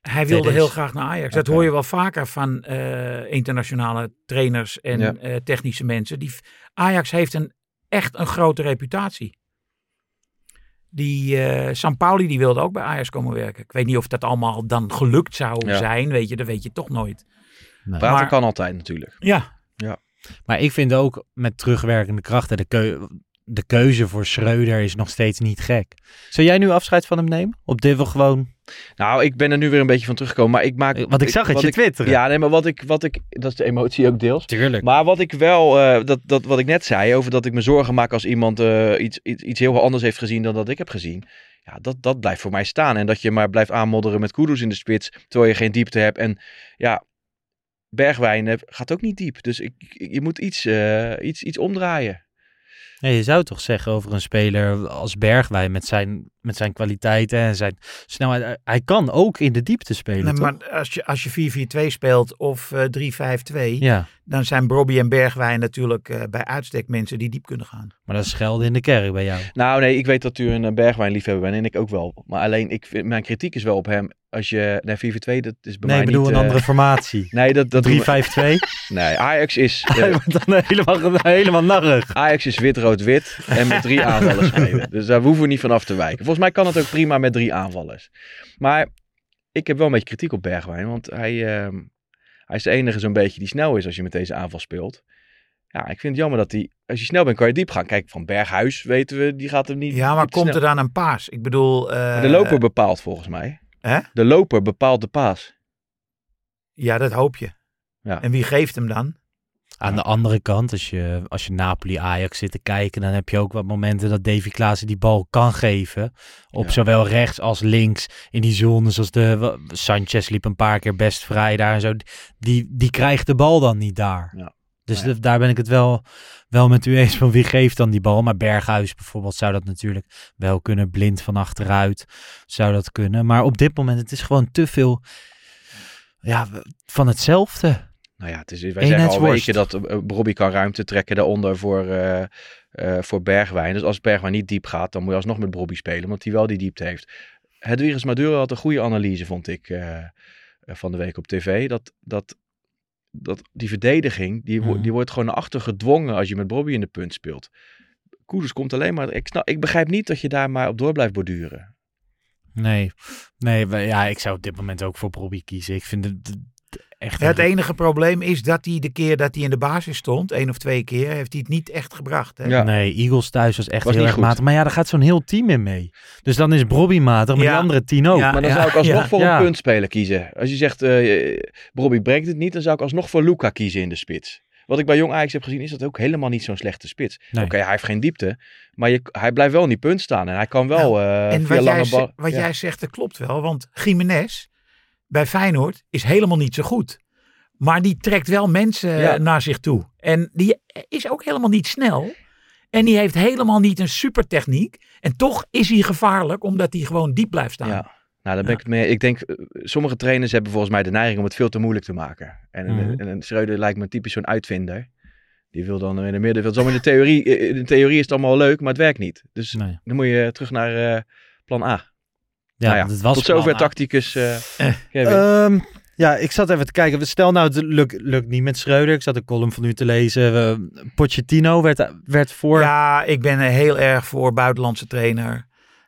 Hij wilde Tedes. heel graag naar Ajax. Dat hoor je wel vaker van eh, internationale trainers en Ja. eh, technische mensen. Die, Ajax heeft een, echt een grote reputatie. Die eh Sampaoli die wilde ook bij Ajax komen werken. Ik weet niet of dat allemaal dan gelukt zou Ja. zijn. Weet je, dat weet je toch nooit. Nee. Praten Maar- kan altijd natuurlijk. Ja, Maar ik vind ook met terugwerkende krachten de, keu de keuze voor Schreuder is nog steeds niet gek. Zou jij nu afscheid van hem nemen? Op dit wel gewoon... Nou, ik ben er nu weer een beetje van teruggekomen. Maar ik maak... Want ik zag het je ik- twitteren. Ja, nee, maar wat ik, wat ik... Dat is de emotie ook deels. tuurlijk. Maar wat ik wel, eh, dat, dat, wat ik net zei, over dat ik me zorgen maak als iemand eh, iets, iets, iets heel anders heeft gezien dan dat ik heb gezien. Ja, dat, dat blijft voor mij staan. En dat je maar blijft aanmodderen met Kudus in de spits, terwijl je geen diepte hebt. En ja, Bergwijn eh, gaat ook niet diep. Dus ik, ik- je moet iets, eh, iets, iets omdraaien. Ja, je zou toch zeggen over een speler als Bergwijn met zijn, met zijn kwaliteiten en zijn snelheid. Hij- kan ook in de diepte spelen, Nee, toch? maar als je, als je 4-4-2 speelt of eh 3-5-2, Ja, dan zijn Brobby en Bergwijn natuurlijk eh, bij uitstek mensen die diep kunnen gaan. maar dat is schelden in de kerk bij jou. Nou nee, ik weet dat u een eh, Bergwijn-liefhebber bent en ik ook wel. Maar alleen, ik vind, mijn kritiek is wel op hem. Als je, nee 4-4-2, dat is bij Nee, mij ik bedoel niet... een andere formatie. *laughs* Nee, dat... dat 3-5-2. *laughs* Nee, Ajax is... *laughs* dan helemaal, helemaal narrig. Ajax is wit-rood-wit en met drie aanvallers spelen. Dus daar hoeven we niet van af te wijken. Volgens mij kan het ook prima met drie aanvallers. Maar ik heb wel een beetje kritiek op Bergwijn. Want hij, ehm, hij is de enige zo'n beetje die snel is als je met deze aanval speelt. Ja, ik vind het jammer dat hij... Als je snel bent kan je diep gaan. Kijk, van Berghuis weten we, die gaat hem niet... Ja, maar komt snel. er dan een paas? Ik bedoel... eh, De loper bepaalt volgens mij. Hè? De loper bepaalt de paas. Ja, dat hoop je. Ja. En wie geeft hem dan? Aan de andere kant, als je, als je Napoli-Ajax zit te kijken, dan heb je ook wat momenten dat Davy Klaassen die bal kan geven. Op Ja. zowel rechts als links. In die zones als de... Sanchez liep een paar keer best vrij daar en zo. Die, die krijgt de bal dan niet daar. Ja. Dus Nou de- daar ben ik het wel, wel met u eens van wie geeft dan die bal. Maar Berghuis bijvoorbeeld zou dat natuurlijk wel kunnen. Blind van achteruit zou dat kunnen. Maar op dit moment, het is gewoon te veel ja, van hetzelfde. Nou ja, het is, wij zeggen al Eenheidsworst. weken dat uh, Robbie kan ruimte trekken daaronder voor, eh, eh, voor Bergwijn. Dus als Bergwijn niet diep gaat, dan moet je alsnog met Robbie spelen, omdat hij wel die diepte heeft. Hedwiges Maduro had een goede analyse, vond ik, eh, eh, van de week op tv. Dat, dat, dat die verdediging, die, Mhm. die wordt gewoon naar achter gedwongen als je met Robbie in de punt speelt. Koeders komt alleen maar... Ik, snap, ik begrijp niet dat je daar maar op door blijft borduren. Nee, nee ja, ik zou op dit moment ook voor Robbie kiezen. Ik vind het- echt... Het een- enige probleem is dat hij de keer dat hij in de basis stond, één of twee keer, heeft hij het niet echt gebracht. Hè? Ja. Nee, Eagles thuis was echt Was heel erg goed. matig. Maar ja, daar gaat zo'n heel team in mee. Dus dan is Bobby matig, maar Ja. die andere tien ook. Ja. Maar dan zou ik alsnog ja, voor ja. een puntspeler kiezen. Als je zegt, eh Robbie brengt het niet, dan zou ik alsnog voor Luca kiezen in de spits. Wat ik bij Jong Ajax heb gezien, is dat ook helemaal niet zo'n slechte spits. Nee. Oké, hij heeft geen diepte, maar je, hij blijft wel in die punt staan. En hij kan wel eh En via wat, jij, lange ze- bal... wat ja. jij zegt, dat klopt wel. Want Jiménez bij Feyenoord is helemaal niet zo goed. Maar die trekt wel mensen Ja. naar zich toe. En die is ook helemaal niet snel. En die heeft helemaal niet een supertechniek. En toch is hij gevaarlijk, omdat hij gewoon diep blijft staan. Ja. Nou, daar ben ik het mee. Ik denk, eh, sommige trainers hebben volgens mij de neiging om het veel te moeilijk te maken. En, en, en Schreuder lijkt me typisch zo'n uitvinder. Die wil dan in de middenveld. In de theorie, eh, in de theorie is het allemaal leuk, maar het werkt niet. Dus Nee. dan moet je terug naar eh, plan A. Ja, Nou ja, dat was Tot zover plan tacticus eh, Kevin. Ehm, ja, ik zat even te kijken. Stel nou, het lukt, lukt niet met Schreuder. Ik zat een column van u te lezen. Pochettino werd, werd voor... Ja, ik ben er heel erg voor buitenlandse trainer.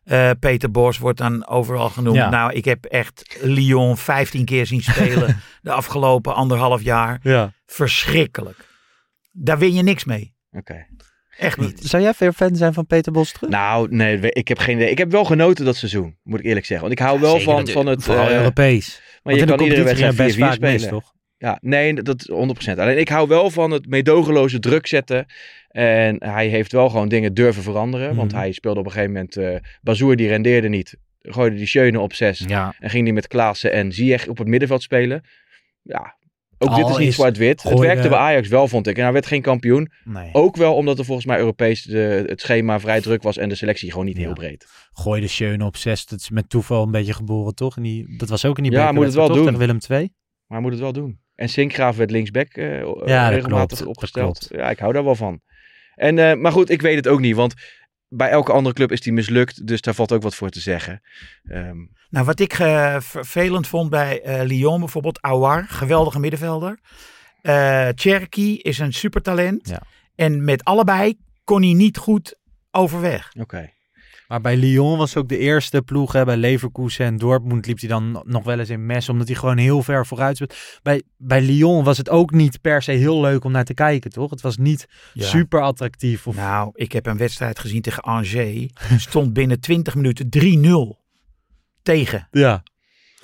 Eh, Peter Bos wordt dan overal genoemd. Ja. Nou, ik heb echt Lyon 15 keer zien spelen *laughs* de afgelopen anderhalf jaar. Ja. Verschrikkelijk. Daar win je niks mee. Oké. Echt niet. Zou jij veel fan zijn van Peter Bos terug? Nou, nee, ik heb geen idee. Ik heb wel genoten dat seizoen, moet ik eerlijk zeggen. Want ik hou wel van, van het... Vooral eh, Europees. maar Want je kan iedere wedstrijd 4-4 ging hij best vaak mis, spelen. toch? Ja, nee, dat 100%. Alleen ik hou wel van het meedogenloze druk zetten. En hij heeft wel gewoon dingen durven veranderen. Want Mhm. hij speelde op een gegeven moment... eh Bazoer die rendeerde niet. Gooide die Schöne op 6. Ja. En ging die met Klaassen en Ziyech op het middenveld spelen. Ja, ook dit is niet zwart-wit. Het werkte bij Ajax wel, vond ik. En hij werd geen kampioen. Nee. Ook wel omdat er volgens mij Europees de, het schema vrij druk was. En de selectie gewoon niet Ja. heel breed. Gooide Schöne op 6. Dat is met toeval een beetje geboren, toch? En die, dat was ook in die Ja, moet het wel doen. Tegen Willem II. Maar hij moet het wel doen. En Sinkgraaf werd linksback eh, Ja, regelmatig klopt, opgesteld. Ja, ik hou daar wel van. En, eh, maar goed, ik weet het ook niet. Want bij elke andere club is die mislukt. Dus daar valt ook wat voor te zeggen. Ehm, Nou, wat ik eh, vervelend vond bij eh, Lyon bijvoorbeeld, Awar, geweldige middenvelder. Eh Cherky is een supertalent. Ja. En met allebei kon hij niet goed overweg. Oké. Maar bij Lyon was ook de eerste ploeg. Hè, bij Leverkusen en Dortmund liep hij dan nog wel eens in mes. Omdat hij gewoon heel ver vooruit speelt. Bij, bij Lyon was het ook niet per se heel leuk om naar te kijken, toch? Het was niet Ja. super attractief. Of, Nou, ik heb een wedstrijd gezien tegen Angers. *laughs* Stond binnen 20 minuten 3-0 tegen. ja.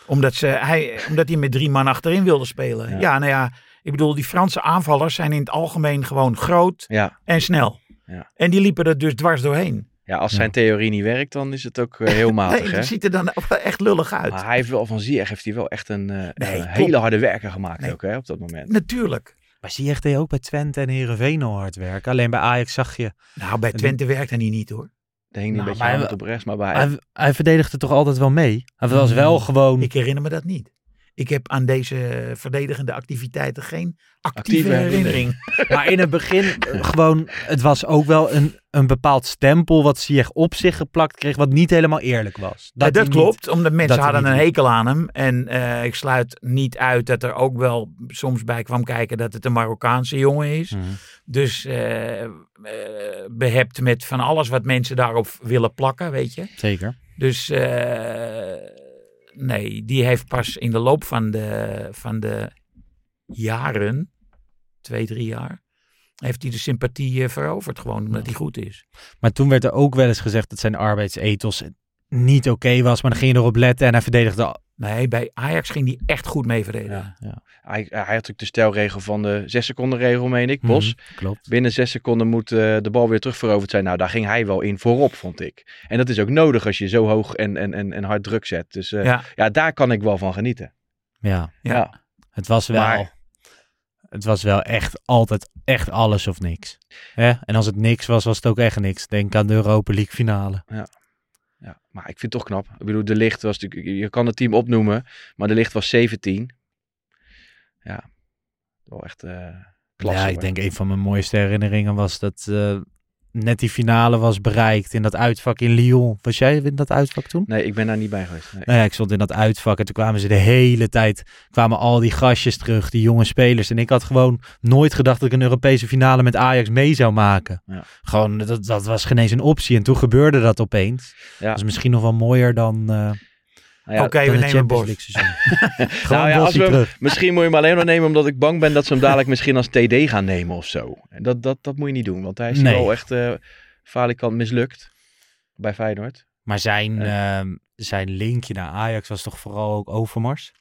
Omdat, ze, hij, omdat hij met drie man achterin wilde spelen. Ja. Ja. nou ja, ik bedoel, die Franse aanvallers zijn in het algemeen gewoon groot Ja. en snel. Ja. En die liepen er dus dwars doorheen. Ja, als zijn theorie niet werkt, dan is het ook eh, heel *laughs* matig. Nee, hè? die ziet er dan ook wel echt lullig uit. Maar hij heeft wel van Ziyech heeft hij wel echt een, eh, Nee, een hele harde werker gemaakt Nee. ook hè, op dat moment. Natuurlijk. Maar zie je echt deed ook bij Twente en Heerenveen al hard werken. Alleen bij Ajax zag je... Nou, bij En Twente werkte hij niet hoor. Er hing Nou, een beetje hand op rechts, maar bij... Hij, hij verdedigde toch altijd wel mee? Hij was wel gewoon... Ik herinner me dat niet. Ik heb aan deze verdedigende activiteiten geen actieve, Actieve herinnering. herinnering. *laughs* Maar in het begin eh, gewoon, het was ook wel een, een bepaald stempel wat Ziyech op zich geplakt kreeg, wat niet helemaal eerlijk was. Dat, niet- klopt, omdat mensen dat hadden een hekel aan hem. En eh, ik sluit niet uit dat er ook wel soms bij kwam kijken dat het een Marokkaanse jongen is. Mhm. Dus eh, behept met van alles wat mensen daarop willen plakken, weet je. Zeker. Dus nee, die heeft pas in de loop van de, van de jaren, twee, drie jaar, heeft hij de sympathie eh, veroverd. Gewoon omdat hij goed is. Maar toen werd er ook wel eens gezegd dat zijn arbeidsethos niet oké was, maar dan ging je erop letten en hij verdedigde... Nee, bij Ajax ging hij echt goed mee verdedigen. Hij, hij had natuurlijk de stelregel van de zes seconden regel, meen ik, Bos. Mhm, klopt. Binnen zes seconden moet eh, de bal weer terugveroverd zijn. Nou, daar ging hij wel in voorop, vond ik. En dat is ook nodig als je zo hoog en, en, en, en hard druk zet. Dus eh, ja. Ja, daar kan ik wel van genieten. Ja, ja. het was wel... Maar- Het was wel echt altijd echt alles of niks. Hè? En als het niks was, was het ook echt niks. Denk aan de Europa League finale. Ja, maar ik vind het toch knap. Ik bedoel, de licht was natuurlijk, je kan het team opnoemen, maar de licht was 17. Ja, wel echt eh klasse. ja, ik denk een van mijn mooiste herinneringen was dat eh, net die finale was bereikt in dat uitvak in Lyon. Was jij in dat uitvak toen? Nee, ik ben daar niet bij geweest. Nee. Nou ja, ik stond in dat uitvak en toen kwamen ze de hele tijd, kwamen al die gastjes terug, die jonge spelers. En ik had gewoon nooit gedacht dat ik een Europese finale met Ajax mee zou maken. Ja. Gewoon, dat, dat was geen eens een optie. En toen gebeurde dat opeens. Ja. Dat is misschien nog wel mooier dan, eh Nou ja, Oké, we nemen Bos. *laughs* Gewoon nou ja, als we, misschien moet je hem alleen maar nemen omdat ik bang ben dat ze hem dadelijk misschien als TD gaan nemen of zo. En Dat, dat, dat moet je niet doen, want hij is Nee. wel echt eh falikant mislukt bij Feyenoord. Maar zijn, ehm, zijn linkje naar Ajax was toch vooral ook Overmars?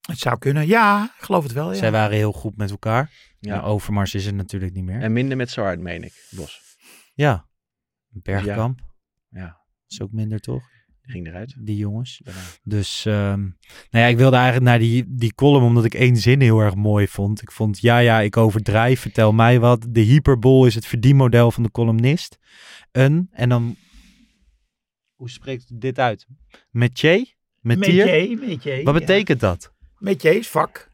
Het zou kunnen. Ja, ik geloof het wel. Ja. Zij waren heel goed met elkaar. Ja. Overmars is het natuurlijk niet meer. En minder met Saard, meen ik, Bos. Ja. Bergkamp Ja, is ook minder toch? Die ging eruit. Die jongens. Dus ehm, nou ja, ik wilde eigenlijk naar die, die column omdat ik één zin heel erg mooi vond. Ik vond, ja ja, ik overdrijf, vertel mij wat. De hyperbol is het verdienmodel van de columnist. Een, en dan, hoe spreekt dit uit? Metier? Metier? Metier, metier, Wat ja. betekent dat? Metier is vak.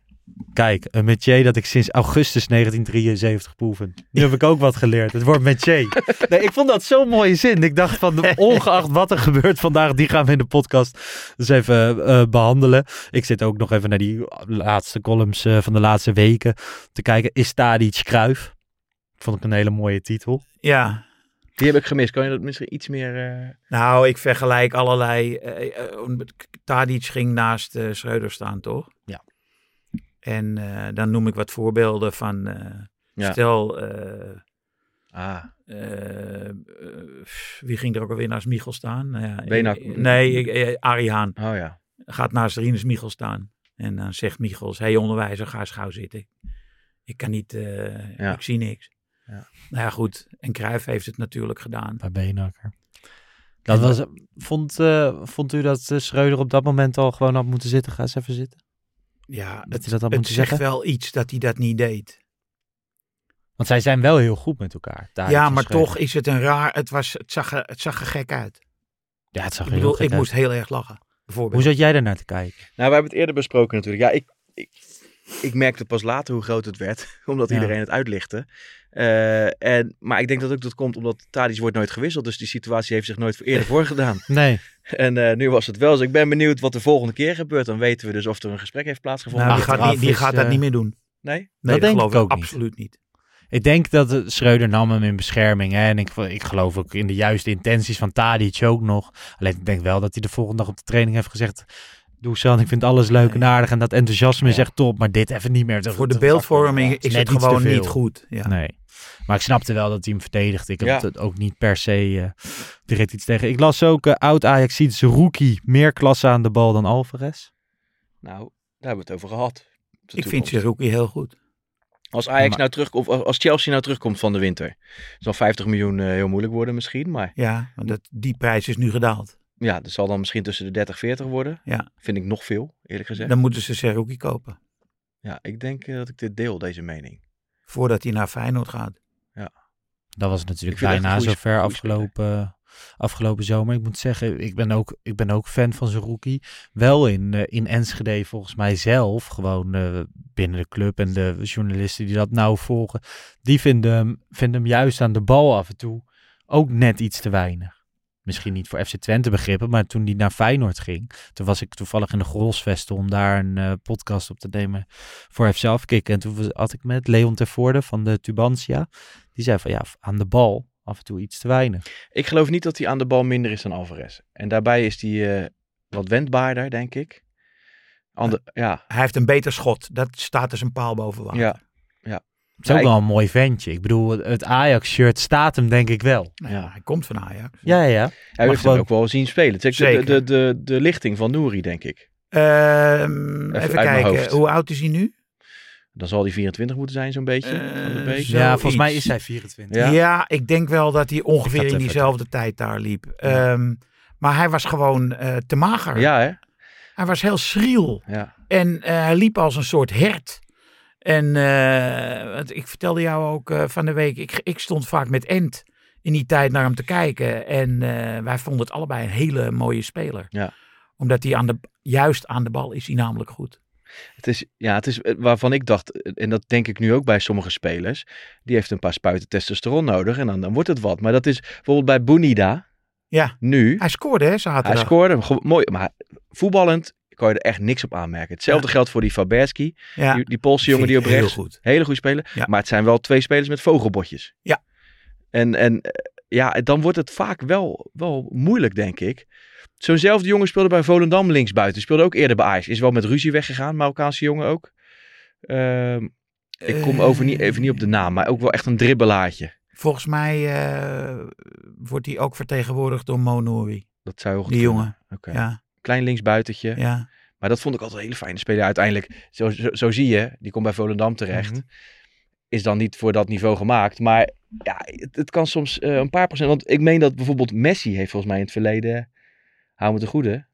Kijk, een métier dat ik sinds augustus 1973 beoefen. Nu heb ik ook wat geleerd. Het wordt métier. *laughs* Nee, ik vond dat zo'n mooie zin. Ik dacht van, ongeacht wat er gebeurt vandaag, die gaan we in de podcast dus even eh, behandelen. Ik zit ook nog even naar die laatste columns eh, van de laatste weken te kijken. Is Tadic Kruif? Vond ik een hele mooie titel. Ja. Die heb ik gemist. Kan je dat misschien iets meer... eh, Nou, ik vergelijk allerlei. eh, eh, Tadic ging naast eh Schreuder staan, toch? Ja. En eh, dan noem ik wat voorbeelden van. eh, Ja. Stel, eh, Ah, wie ging er ook alweer naast Michel staan? Nou ja, Benak. Nee, Arie Haan oh ja. gaat naast Rinus Michel staan. En dan zegt Michels, hey onderwijzer, ga eens gauw zitten. Ik kan niet, eh, Ja. ik zie niks. Ja. Nou ja, goed. En Cruijff heeft het natuurlijk gedaan. Bij Beenakker. Dat was, vond, eh, vond u dat Schreuder op dat moment al gewoon had moeten zitten? Ga eens even zitten. Ja, Dat het, dat het moeten zegt zeggen? wel iets dat hij dat niet deed. Want zij zijn wel heel goed met elkaar. Tadic ja, maar toch is het een raar. Het, was, het, zag, er, het zag er gek uit. Ja, het zag Ik er heel bedoel, gek ik uit. moest heel erg lachen. Bijvoorbeeld. Hoe zat jij daar naar te kijken? Nou, we hebben het eerder besproken natuurlijk. Ja, ik, ik, ik merkte pas later hoe groot het werd, *laughs* omdat Ja. iedereen het uitlichtte. Eh, en, maar ik denk dat ook dat komt omdat Tadic wordt nooit gewisseld. Dus die situatie heeft zich nooit voor- eerder voorgedaan. *laughs* Nee. *laughs* En eh, nu was het wel. Dus ik ben benieuwd wat de volgende keer gebeurt. Dan weten we dus of er een gesprek heeft plaatsgevonden. nou, die gaat, die gaat dat eh, niet meer doen. Nee? Nee, dat denk geloof ik ook niet. absoluut niet. Ik denk dat Schreuder nam hem in bescherming. Hè? En ik, ik geloof ook in de juiste intenties van Tadic ook nog. Alleen ik denk wel dat hij de volgende dag op de training heeft gezegd... Dusan, ik vind alles leuk en aardig en dat enthousiasme is echt top. Maar dit even niet meer. Dat- Voor de beeldvorming is het iets gewoon niet goed. Ja. Nee. Maar ik snapte wel dat hij hem verdedigde. Ik heb Ja. het ook niet per se eh, direct iets tegen. Ik las ook uh, oud ajax ziet rookie meer klasse aan de bal dan Alvarez. Nou, daar hebben we het over gehad. Ik vind toekomst. Cherokee heel goed. Als Ajax Maar- nou terug, of als Chelsea nou terugkomt van de winter, zal 50 miljoen eh, heel moeilijk worden misschien. Maar Ja, want dat, die prijs is nu gedaald. Ja, dat zal dan misschien tussen de 30 40 worden. Ja. Vind ik nog veel, eerlijk gezegd. Dan moeten ze Cherokee kopen. Ja, ik denk eh, dat ik dit deel, deze mening. Voordat hij naar Feyenoord gaat. Dat was natuurlijk bijna zover goeie speler. afgelopen, afgelopen zomer. Ik moet zeggen, ik ben ook, ik ben ook fan van zijn rookie. Wel in, eh, in Enschede volgens mij zelf, gewoon eh, binnen de club en de journalisten die dat nou volgen. Die vinden hem, vinden hem juist aan de bal af en toe ook net iets te weinig. Misschien niet voor FC Twente begrippen, maar toen die naar Feyenoord ging, toen was ik toevallig in de Grolsvesten om daar een eh, podcast op te nemen voor FC Afkikken. En toen was- had ik met Leon Tervoorde van de Tubantia. Die zei van ja, aan de bal af en toe iets te weinig. Ik geloof niet dat hij aan de bal minder is dan Alvarez. En daarbij is hij eh, wat wendbaarder, denk ik. Ander, ja, Hij heeft een beter schot. Dat staat dus een paal boven water. ja, Het is ook wel een mooi ventje. Ik bedoel, het Ajax-shirt staat hem denk ik wel. Nou ja, hij komt van Ajax. Ja, ja. Hij Maar heeft gewoon- hem ook wel zien spelen. Het is de, Zeker. de, de, de lichting van Nouri, denk ik. Ehm, even kijken, hoe oud is hij nu? Dan zal hij 24 moeten zijn, zo'n beetje. Eh, zo- Ja, volgens mij is hij 24. Ja. Ja. ik denk wel dat hij ongeveer in even diezelfde tijd daar liep. Ehm, maar hij was gewoon eh, te mager. Ja, hè? Hij was heel schriel. Ja. En eh, hij liep als een soort hert. En want ik vertelde jou ook eh, van de week, ik, ik stond vaak met Ent in die tijd naar hem te kijken. En eh, wij vonden het allebei een hele mooie speler. Ja. Omdat hij aan de, juist aan de bal is hij namelijk goed. Het is, ja, het is waarvan ik dacht, en dat denk ik nu ook bij sommige spelers, die heeft een paar spuiten testosteron nodig en dan, dan wordt het wat. Maar dat is bijvoorbeeld bij Bonida, Ja, nu, hij scoorde hè, hij zaterdag. scoorde, ge- mooi, maar voetballend kan je er echt niks op aanmerken. Hetzelfde geldt voor die Faberski, ja. die, die Poolse jongen die op rechts, Heel goed. hele goede speler, Ja. maar het zijn wel twee spelers met vogelbotjes. Ja. En, en eh, ja, dan wordt het vaak wel, wel moeilijk, denk ik. Zo'nzelfde jongen speelde bij Volendam linksbuiten. Speelde ook eerder bij Ajax. Is wel met ruzie weggegaan, Marokkaanse jongen ook. Ehm, ik kom over niet, even niet op de naam, maar ook wel echt een dribbelaartje. Volgens mij eh, wordt hij ook vertegenwoordigd door Monori. Dat zou Die jongen. Oké. Ja, Klein linksbuitentje. ja. Maar dat vond ik altijd een hele fijne speler. Uiteindelijk, zo, zo, zo zie je, die komt bij Volendam terecht. Mhm. Is dan niet voor dat niveau gemaakt. Maar ja, het, het kan soms eh, een paar procent. Want ik meen dat bijvoorbeeld Messi heeft volgens mij in het verleden, hou me te goede,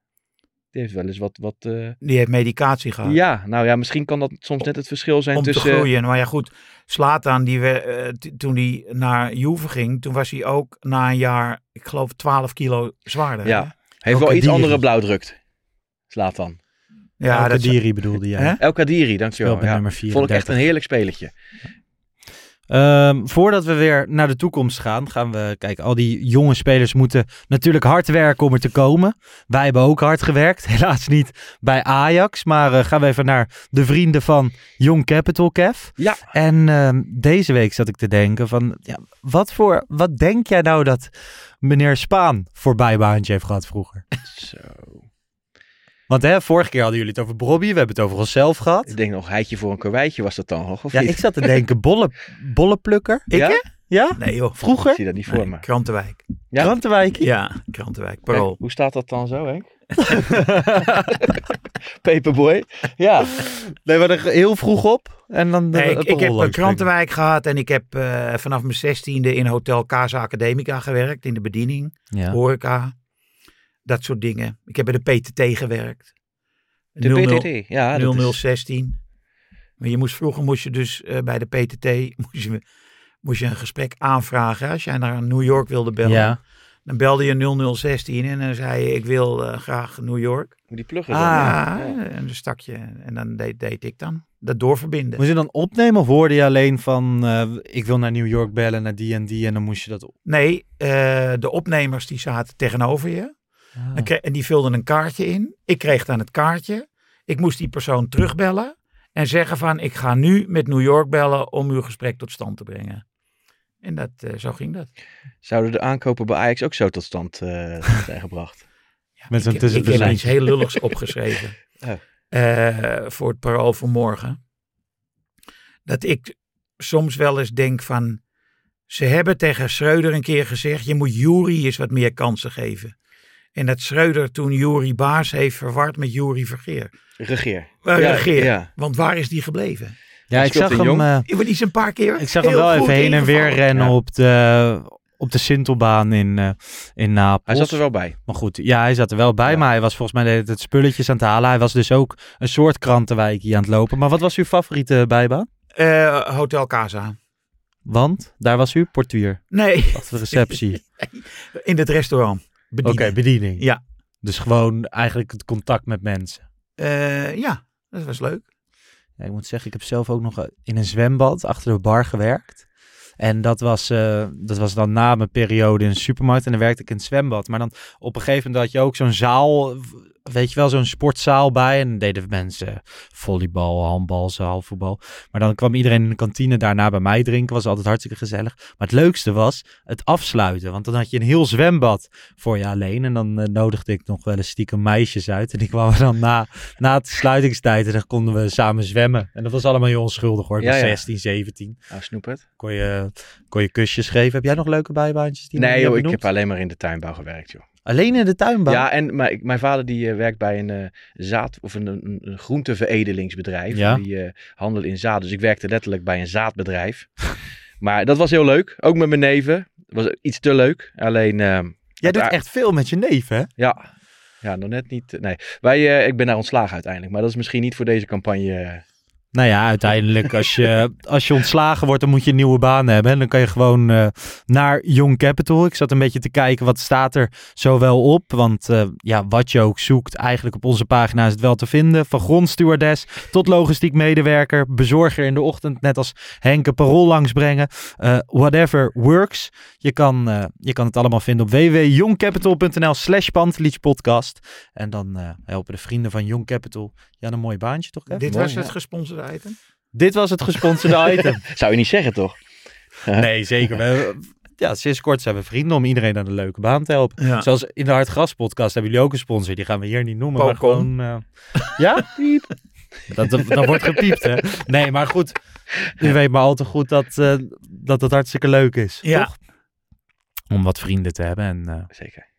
die heeft wel eens wat, wat eh, Die heeft medicatie gehad. ja, nou ja, misschien kan dat soms net het verschil zijn om te tussen... groeien. Maar ja, goed. Slatan, die we, eh, toen hij naar Juve ging, toen was hij ook na een jaar, ik geloof, 12 kilo zwaarder. Ja. hè? Heeft wel Elke iets Diri. andere blauwdrukt. Slaat dan. ja Elke dat is- Diri bedoelde jij. Hè? El Kadiri, dankjewel. Ja. nummer Vond ik 34. echt een heerlijk spelertje. Ehm, voordat we weer naar de toekomst gaan, gaan we kijken. Al die jonge spelers moeten natuurlijk hard werken om er te komen. Wij hebben ook hard gewerkt. *laughs* Helaas niet bij Ajax. Maar eh, gaan we even naar de vrienden van Young Capital, Kev. Ja. En ehm, deze week zat ik te denken van, ja, wat, voor, wat denk jij nou dat meneer Spaan voor bijbaantje heeft gehad vroeger? Zo. Want hè, vorige keer hadden jullie het over Bobby, we hebben het over onszelf gehad. Ik denk nog, heitje voor een karweitje was dat dan nog, of Ja, niet? ik zat te denken, *laughs* bolle, bolleplukker. Ik, Ja? hè? Ja? Nee joh. Ik Vroeger? zie dat niet voor Nee, me. Krantenwijk. Ja? Krantenwijkie? Ja, Krantenwijk. Kijk, Parool. hoe staat dat dan zo, Henk? *laughs* Paperboy. Ja. Nee, we hadden heel vroeg op. En dan de, Nee, ik, heb een Krantenwijk gehad en ik heb eh, vanaf mijn zestiende in Hotel Casa Academica gewerkt, in de bediening. Ja. horeca, dat soort dingen. Ik heb bij de PTT gewerkt. De 00 PTT. Ja, dat is- 0016. Maar je moest, vroeger moest je dus eh, bij de PTT *laughs* moest je, moest je een gesprek aanvragen. Als jij naar New York wilde bellen, Ja. Dan belde je 0016 en dan zei je ik wil eh, graag New York. Die pluggen Ah. dan? ja, Ja. en dan stak je en dan deed, deed ik dan dat doorverbinden. Moest je dan opnemen of hoorde je alleen van eh, ik wil naar New York bellen, naar die en die en dan moest je dat op? Nee, eh, de opnemers die zaten tegenover je. Ah. Kre- En die vulden een kaartje in. Ik kreeg dan het kaartje. Ik moest die persoon terugbellen. En zeggen van ik ga nu met New York bellen om uw gesprek tot stand te brengen. En dat, eh, zo ging dat. Zouden de aankopen bij Ajax ook zo tot stand eh, *laughs* zijn gebracht? Met zo'n ik, ik heb iets heel *laughs* lulligs opgeschreven. Eh, voor het parool van morgen. Dat ik soms wel eens denk van... Ze hebben tegen Schreuder een keer gezegd... je moet Jury eens wat meer kansen geven. En dat Schreuder toen Jury Baas heeft verward met Jury Vergeer. Regeer. Uh, Ja, Regeer. ja. Want waar is die gebleven? Ja, ik zag hem, eh, Die wordt iets een paar keer ik zag hem wel even heen en weer rennen Ja. op de, op de Sintelbaan in, eh in Napels. Hij zat er wel bij. Maar goed, ja, hij zat er wel bij, Ja. maar hij was volgens mij tijd spulletjes aan het halen. Hij was dus ook een soort krantenwijkje aan het lopen. Maar wat was uw favoriete bijbaan? Eh, Hotel Casa. Want daar was u portuur Nee, achter de receptie. *laughs* in het restaurant. Oké, bediening. Ja. Dus gewoon eigenlijk het contact met mensen. Eh, ja, dat was leuk. Ja, ik moet zeggen, ik heb zelf ook nog in een zwembad achter de bar gewerkt. En dat was, eh, dat was dan na mijn periode in de supermarkt. En dan werkte ik in het zwembad. Maar dan op een gegeven moment had je ook zo'n zaal, weet je wel, zo'n sportzaal bij. En deden mensen volleybal, handbal, zaalvoetbal. Maar dan kwam iedereen in de kantine daarna bij mij drinken. Was altijd hartstikke gezellig. Maar het leukste was het afsluiten. Want dan had je een heel zwembad voor je alleen. En dan eh, nodigde ik nog wel eens stiekem meisjes uit. En die kwamen dan na, na de sluitingstijd. En dan konden we samen zwemmen. En dat was allemaal heel onschuldig hoor. Ik Ja, was ja. 16, 17 Nou, snoep het. kon je, kon je kusjes geven. Heb jij nog leuke bijbaantjes? Die Nee joh, ik heb alleen maar in de tuinbouw gewerkt joh. Alleen in de tuinbouw? Ja, en mijn, mijn vader die eh, werkt bij een eh, zaad of een, een, een groenteveredelingsbedrijf. Ja. Die eh handelen in zaad. Dus ik werkte letterlijk bij een zaadbedrijf. *laughs* maar dat was heel leuk. Ook met mijn neven. was iets te leuk. Alleen, Jij doet echt veel met je neef, hè? ja, ja, nog net niet. Nee, wij, ik ben daar ontslagen uiteindelijk. Maar dat is misschien niet voor deze campagne. Nou ja, uiteindelijk als je, *laughs* als je ontslagen wordt, dan moet je een nieuwe baan hebben. En dan kan je gewoon eh, naar Young Capital. Ik zat een beetje te kijken, wat staat er zo wel op? Want eh, ja, wat je ook zoekt, eigenlijk op onze pagina is het wel te vinden. Van grondstewardess tot logistiek medewerker, bezorger in de ochtend, net als Henke Parool langsbrengen. Eh, whatever works. Je kan, eh, je kan het allemaal vinden op www.youngcapital.nl slash podcast. En dan eh, helpen de vrienden van Young Capital. Ja, een mooi baantje toch? Dit mooi, was het ja. Gesponsorde item. Dit was het gesponsorde *laughs* item. Zou je niet zeggen toch? *laughs* Nee, zeker. We, ja, sinds kort zijn we vrienden om iedereen naar een leuke baan te helpen. Ja. Zoals in de Hartgras podcast hebben jullie ook een sponsor. Die gaan we hier niet noemen, maar gewoon... eh, ja? Piep. Dat, dat, dat wordt gepiept, hè? Nee, maar goed. U weet maar al te goed dat, eh, dat het hartstikke leuk is. Ja. Toch? Om wat vrienden te hebben. En eh, Zeker.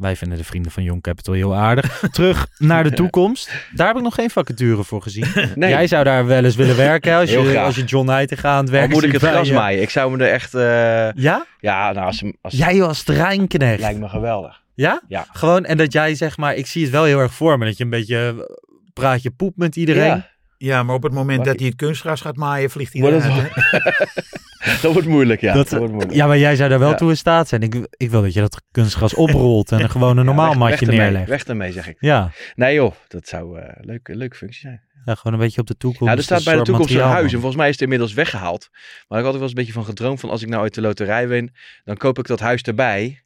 Wij vinden de vrienden van Young Capital heel aardig. *laughs* Terug naar de toekomst. Daar heb ik nog geen vacature voor gezien. *laughs* Nee, Jij zou daar wel eens willen werken als, *laughs* je, als je John Heitinga aan het al werk moet ik het gras maaien. Ik zou me er echt... eh, Ja? ja, nou, als, als, Jij als treinknecht. lijkt me geweldig. Ja? Ja. Gewoon, en dat jij zeg maar, ik zie het wel heel erg voor me, dat je een beetje praat je poep met iedereen. Ja, Ja, maar op het moment Wacht, dat hij het kunstgras gaat maaien, vliegt hij Maar dat *laughs* dat wordt moeilijk, ja. Dat- Dat, wordt moeilijk. Ja, maar jij zou daar wel Ja. toe in staat zijn. Ik, ik wil dat je dat kunstgras oprolt en er *laughs* gewoon een Ja, normaal weg- matje weg ermee, neerlegt. Weg ermee, zeg ik. Ja. Nee joh, dat zou eh, een leuke, leuke functie zijn. ja, gewoon een beetje op de toekomst. Ja, er staat bij de toekomst een huis. En volgens mij is het inmiddels weggehaald. Maar ik had altijd wel eens een beetje van gedroomd van als ik nou uit de loterij win, dan koop ik dat huis erbij.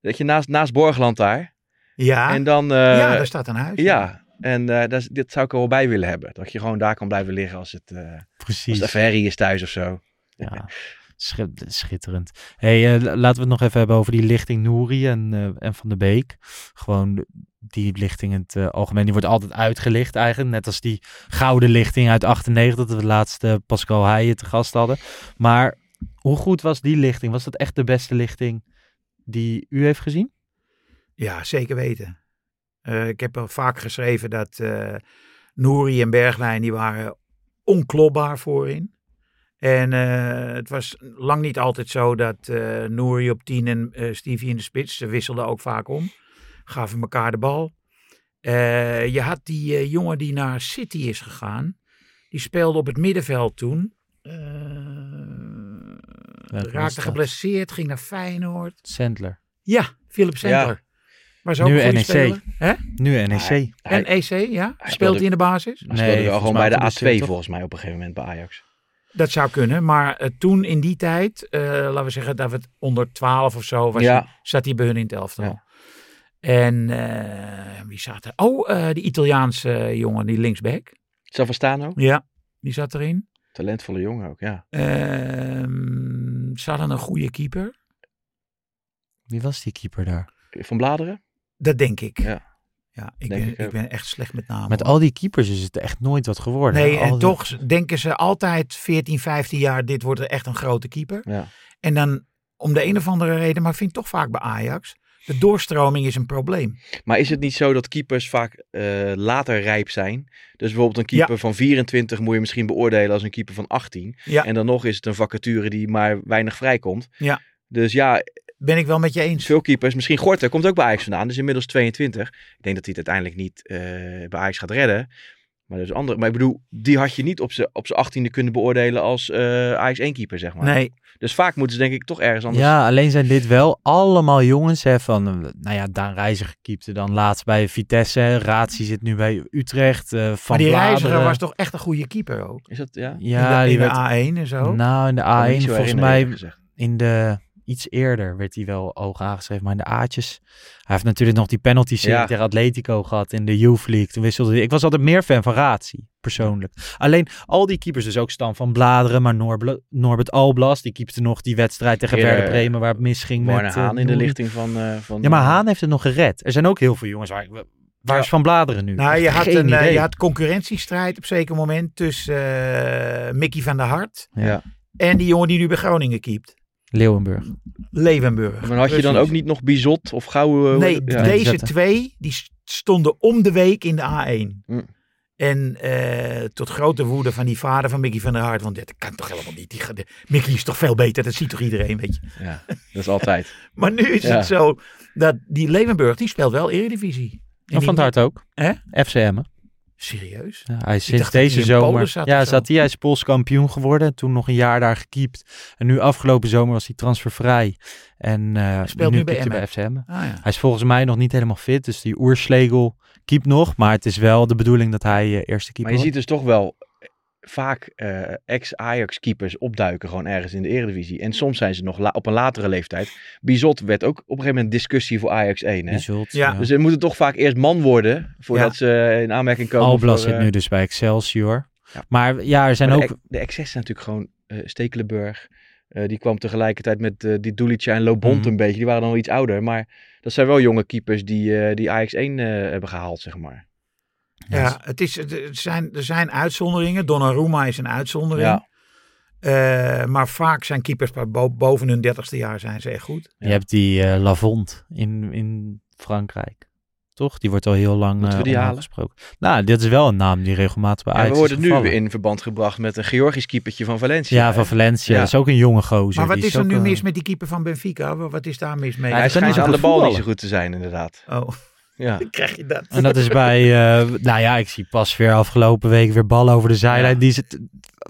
Dat je naast, naast Borgland daar. Ja, En dan... eh, ja, daar staat een huis. ja, en eh dat, dit zou ik er wel bij willen hebben. Dat je gewoon daar kan blijven liggen als het, eh als Precies. het even herrie is thuis of zo. Ja, schit- schitterend. hey, eh, laten we het nog even hebben over die lichting Nouri en, eh, en Van de Beek. Gewoon de- die lichting in het algemeen, die wordt altijd uitgelicht eigenlijk. Net als die gouden lichting uit 98, dat we laatst eh, Pascal Heijen te gast hadden. Maar hoe goed was die lichting? Was dat echt de beste lichting die u heeft gezien? Ja, zeker weten. Eh, ik heb al vaak geschreven dat eh Nouri en Bergwijn die waren onklopbaar voorin. En eh, het was lang niet altijd zo dat eh Nouri op 10 en eh, Stevie in de spits. Ze wisselden ook vaak om. Gaven elkaar de bal. Eh, je had die eh, jongen die naar City is gegaan. Die speelde op het middenveld toen. Eh, raakte geblesseerd, ging naar Feyenoord. Sandler. Ja, Philip Sandler. Nu NEC. speler. Hè? Nu NEC. Hij, En EC, ja? hij Speelt hij speelde- in de basis? speelde Nee, wel volgens gewoon bij de geblesseerd, A2 toch? volgens mij op een gegeven moment bij Ajax. Dat zou kunnen, maar eh, toen in die tijd, eh, laten we zeggen dat we het onder 12 of zo was, Ja. hij- zat hij bij hun in het elftal. Ja. En eh, wie zat er? Oh, eh die Italiaanse jongen, die linksback. Savastano, Ja, die zat erin. talentvolle jongen ook, ja. Ehm, ze hadden een goede keeper. Wie was die keeper daar? Van Bladeren? Dat denk ik. Ja. Ja, ik, ben, ik ik, ben echt slecht met namen. Met hoor. al die keepers is het echt nooit wat geworden. Nee, Al en die- toch denken ze altijd 14, 15 jaar, dit wordt er echt een grote keeper. Ja. En dan om de een of andere reden, maar ik vind toch vaak bij Ajax, de doorstroming is een probleem. Maar is het niet zo dat keepers vaak eh, later rijp zijn? Dus bijvoorbeeld een keeper van 24 moet je misschien beoordelen als een keeper van 18. Ja. En dan nog is het een vacature die maar weinig vrijkomt. Ja. Dus ja, Ben ik wel met je eens. veel keepers, misschien Gorter komt ook bij Ajax vandaan, dus inmiddels 22. Ik denk dat hij het uiteindelijk niet eh, bij Ajax gaat redden. Maar, dus andere, maar ik bedoel, die had je niet op zijn op z'n achttiende kunnen beoordelen als eh Ajax 1 keeper, zeg maar. Nee, Dus vaak moeten ze denk ik toch ergens anders... Ja, alleen zijn dit wel allemaal jongens hè, van, nou ja, Daan Reiziger keepte dan laatst bij Vitesse, Razi zit nu bij Utrecht, eh, Van maar die reiziger was toch echt een goede keeper ook. Is dat, ja? Ja, in die de, in werd, de A1 en zo. nou in de Kan me niet A1 zo volgens mij in de iets eerder werd hij wel oog aangeschreven, maar in de A'tjes. Hij heeft natuurlijk nog die penalty serie Ja. tegen Atletico gehad in de Youth League. Toen wisselde hij. Ik was altijd meer fan van Razi, persoonlijk. Alleen al die keepers, dus ook Stan van Bladeren, maar Norbert, Norbert Alblas, die keepte nog die wedstrijd tegen Werder Bremen waar het misging Warner met... eh, Haan in de lichting van... eh, van Ja, maar eh, Haan heeft het nog gered. Er zijn ook heel veel jongens waar, waar Ja. is Van Bladeren nu? Nou, je had, een, idee. je had concurrentiestrijd op zeker moment tussen eh, Mickey van der Hart Ja. en die jongen die nu bij Groningen keept. Leeuwenburg. Leeuwenburg. Maar had je dan ook niet nog Bizot of Gouwe? Nee, ja. deze zetten. twee die st- stonden om de week in de A1. Hm. En eh, tot grote woede van die vader van Mickey van der Hart. Want dat kan toch helemaal niet. Die, de- Mickey is toch veel beter. Dat ziet toch iedereen, weet je. Ja, dat is altijd. *laughs* Maar nu is Ja. het zo dat die Leeuwenburg, die speelt wel Eredivisie. En van het Hart ook. Hè? FCM. Serieus? Ja, hij is sinds deze hij zomer. Zat ja, zat hij. Hij is Pools kampioen geworden. Toen nog een jaar daar gekiept. En nu afgelopen zomer was hij transfervrij. En eh speelt nu bij hij Emmen. bij FCM. Ah ja. Hij is volgens mij nog niet helemaal fit. Dus die Oerslegel keept nog. Maar het is wel de bedoeling dat hij eh, eerste keeper Maar je ziet dus toch wel vaak eh, ex-Ajax-keepers opduiken gewoon ergens in de Eredivisie. En soms zijn ze nog op een latere leeftijd. Bizot werd ook op een gegeven moment discussie voor Ajax 1. Hè? Ja. Dus ze moeten toch vaak eerst man worden voordat ze in aanmerking komen Alblas voor, zit eh, nu dus bij Excelsior. Ja. Maar ja, er zijn maar ook... De, ex- de excess zijn natuurlijk gewoon eh Stekelenburg. eh, die kwam tegelijkertijd met eh, die Dulica en Lobont Mhm. een beetje. Die waren dan wel iets ouder. Maar dat zijn wel jonge keepers die, eh, die Ajax 1 eh, hebben gehaald, zeg maar. Ja, het is, het er, zijn, er zijn uitzonderingen. Donnarumma is een uitzondering. Ja. Eh, maar vaak zijn keepers boven hun dertigste jaar zijn ze echt goed. Je hebt die eh Lavont in, in Frankrijk. Toch? Die wordt al heel lang Moeten we eh, die halen? gesproken. Nou, dit is wel een naam die regelmatig bij Ja, we worden nu in verband gebracht met een Georgisch keepertje van Valencia. Ja, van Valencia. Ja. Dat is ook een jonge gozer. Maar wat Die is er nu mis met die keeper van Benfica? Wat is daar mis mee? Ja, Hij schijnt aan de bal niet zo goed te zijn, inderdaad. Oh, Ja. dan *laughs* krijg je dat. En dat is bij, *laughs* eh, nou ja, ik zie pas weer afgelopen week weer ballen over de zijlijn. Ja. Die zit,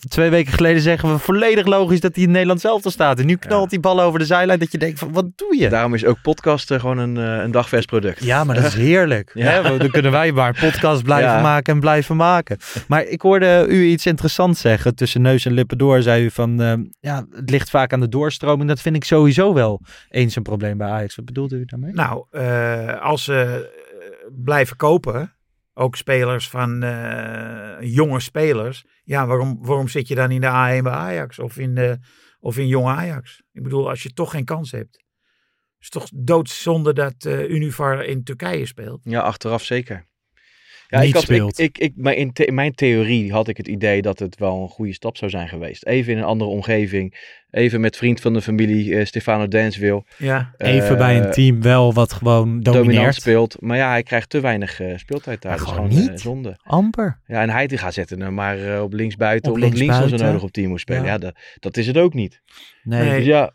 twee weken geleden zeggen we volledig logisch dat hij in Nederland zelf al staat. En nu knalt Ja. die ballen over de zijlijn dat je denkt van, wat doe je? Daarom is ook podcasten gewoon een, eh, een dagvers product. Ja, maar dat is *laughs* heerlijk. Ja. Hè? want Dan kunnen wij maar een podcast blijven Ja. maken en blijven maken. Maar ik hoorde u iets interessants zeggen. Tussen neus en lippen door zei u van... eh, ja, het ligt vaak aan de doorstroming. Dat vind ik sowieso wel eens een probleem bij Ajax. Wat bedoelde u daarmee? Nou, eh, als ze eh, blijven kopen, ook spelers van eh, jonge spelers. Ja, waarom, waarom zit je dan in de A1 bij Ajax of in, de, of in jong Ajax? Ik bedoel, als je toch geen kans hebt. Het is toch doodzonde dat eh Univar in Turkije speelt. Ja, achteraf zeker. Ja, Niet ik had, speelt. Ik, ik, ik, maar in, mijn theorie had ik het idee dat het wel een goede stap zou zijn geweest. Even in een andere omgeving. Even met vriend van de familie eh, Stefano Dansville. Ja, Even eh, bij een team wel wat gewoon dominant domineert. speelt. Maar ja, hij krijgt te weinig eh, speeltijd daar. Maar dat is gewoon gewoon niet. zonde. Amper. Ja, en hij die gaat zetten hem maar eh, op linksbuiten. Op Omdat links zo linksbuiten. nodig op team moet spelen. Ja. Ja, dat, dat is het ook niet. Nee. Nee. Dus ja,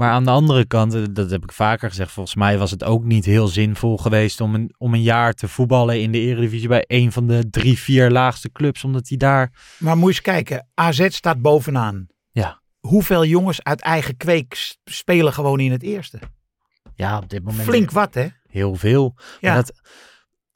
Maar aan de andere kant, eh, dat heb ik vaker gezegd, volgens mij was het ook niet heel zinvol geweest om een, om een jaar te voetballen in de Eredivisie bij een van de drie, vier laagste clubs, omdat hij daar... maar moet je eens kijken. AZ staat bovenaan. Ja. Hoeveel jongens uit eigen kweek spelen gewoon in het eerste? Ja, op dit moment Flink wat, hè? heel veel. Ja. Maar dat,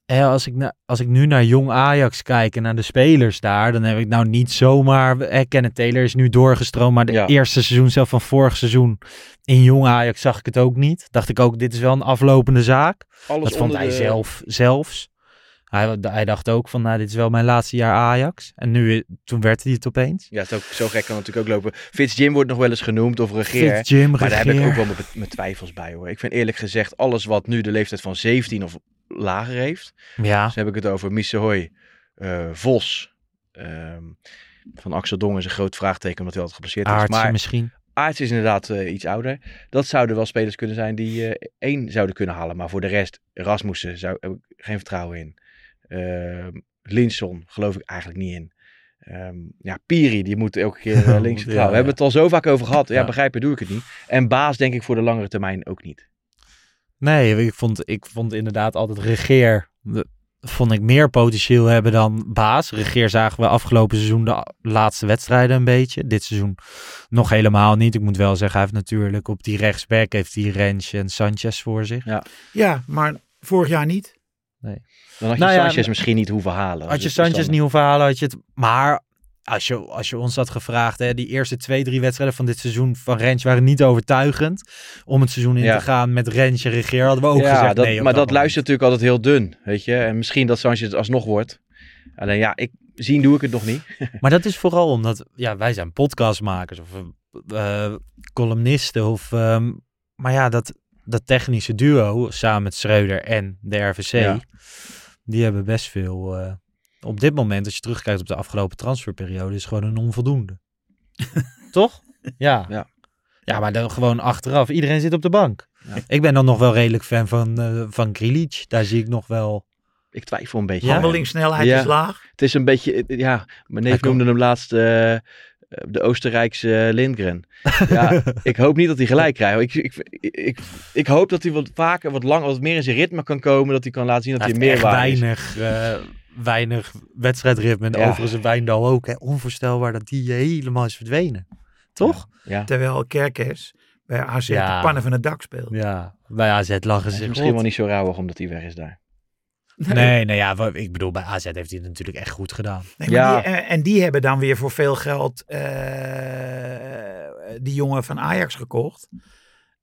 als, ik na, als ik nu naar jong Ajax kijk en naar de spelers daar, dan heb ik nou niet zomaar... Hè, Kenneth Taylor is nu doorgestroomd, maar de Ja. eerste seizoen zelf van vorig seizoen in jong Ajax zag ik het ook niet. Dacht ik ook, dit is wel een aflopende zaak. alles Dat vond hij de- zelf zelfs. Hij, hij dacht ook van, nou, dit is wel mijn laatste jaar Ajax. En nu, toen werd hij het opeens. Ja, het ook, zo gek kan het natuurlijk ook lopen. Fitz Jim wordt nog wel eens genoemd of regeer. Fit Jim, Maar daar heb ik ook wel mijn, mijn twijfels bij hoor. Ik vind eerlijk gezegd, alles wat nu de leeftijd van 17 of lager heeft. Ja, Dus heb ik het over Missehoy, eh Vos. ehm, van Axel Dong is een groot vraagteken omdat hij altijd geblesseerd is. Maar misschien. Aarts is inderdaad eh, iets ouder. Dat zouden wel spelers kunnen zijn die eh, één zouden kunnen halen. Maar voor de rest, Rasmussen, zou, heb ik geen vertrouwen in. Ehm Linson geloof ik eigenlijk niet in. Ehm, ja, Piri, die moet elke keer *laughs* links Ja, centraal. We hebben het al zo vaak over gehad. Ja, Ja. begrijpen doe ik het niet. En Baas denk ik voor de langere termijn ook niet. Nee, ik vond, ik vond inderdaad altijd Regeer. de- vond ik meer potentieel hebben dan Baas. Regeer zagen we afgelopen seizoen de laatste wedstrijden een beetje. Dit seizoen nog helemaal niet. Ik moet wel zeggen, hij heeft natuurlijk op die rechtsback heeft hij Rens en Sanchez voor zich. Ja. Ja, maar vorig jaar niet. Dan had je Nou ja, Sanchez misschien niet hoeven halen. Had je Sanchez niet hoeven halen, had je het... Maar als je, als je ons had gevraagd, hè, die eerste twee, drie wedstrijden van dit seizoen van Rens waren niet overtuigend. Om het seizoen in Ja. te gaan met Rensje regeer hadden we ook ja, gezegd dat, nee. maar dat luistert natuurlijk altijd heel dun, weet je. En misschien dat Sanchez het alsnog wordt. Alleen ja, ik, zien doe ik het nog niet. *laughs* Maar dat is vooral omdat ja, wij zijn podcastmakers of eh, columnisten. Of, ehm, maar ja, dat, dat technische duo samen met Schreuder en de RVC, Ja. die hebben best veel. eh, op dit moment, als je terugkijkt op de afgelopen transferperiode, is gewoon een onvoldoende. *laughs* Toch? Ja. Ja. Ja, maar dan gewoon achteraf. Iedereen zit op de bank. Ja. Ik ben dan nog wel redelijk fan van, eh van Grilic. Daar zie ik nog wel... Ik twijfel een beetje. Ja. Handelingssnelheid Ja. is laag. Het is een beetje, eh, ja, mijn neef noemde hem laatst eh, de Oostenrijkse Lindgren. Ja, *laughs* ik hoop niet dat hij gelijk krijgt. Ik, ik, ik, ik, ik hoop dat hij wat vaker, wat langer, wat meer in zijn ritme kan komen. Dat hij kan laten zien dat Hij meer echt waar is. weinig, eh, weinig wedstrijdritme. En Ja. overigens een Wijndal ook. Hè. Onvoorstelbaar dat die helemaal is verdwenen. Toch? Ja. Terwijl Kerkers bij AZ Ja. de pannen van het dak speelt. Ja. Bij AZ lachen Hij ze misschien rot. wel niet zo rauwig omdat hij weg is daar. Nee, nee, ja, ik bedoel, bij AZ heeft hij het natuurlijk echt goed gedaan. Nee, Ja. die, en, en die hebben dan weer voor veel geld eh, die jongen van Ajax gekocht.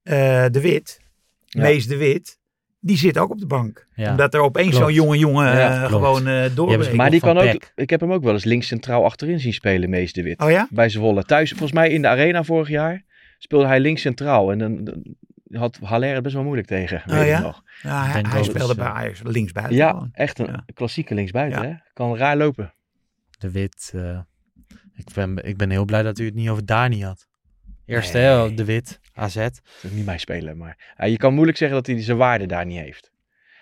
Eh, de Wit, Ja. Mees de Wit. Die zit ook op de bank. Ja. Omdat er opeens zo'n jonge jongen Ja, eh, gewoon eh doorbreekt. Maar die kan ook, ik heb hem ook wel eens links centraal achterin zien spelen, Mees de Wit. Oh ja? Bij Zwolle. Thuis, volgens mij in de arena vorig jaar, speelde hij links centraal. En dan, dan had Haller het best wel moeilijk tegen. Oh ik ja? nog. Ja, hij, speelde bij eh, Ajax linksbuiten. Ja, gewoon. echt een Ja. klassieke linksbuiten. Ja. Hè? Kan raar lopen. De Wit. eh, ik, ben, ik ben heel blij dat u het niet over Dani had. Eerst Nee. hè, De Wit, AZ. Dat is niet mijn speler, maar ja, je kan moeilijk zeggen dat hij zijn waarde daar niet heeft.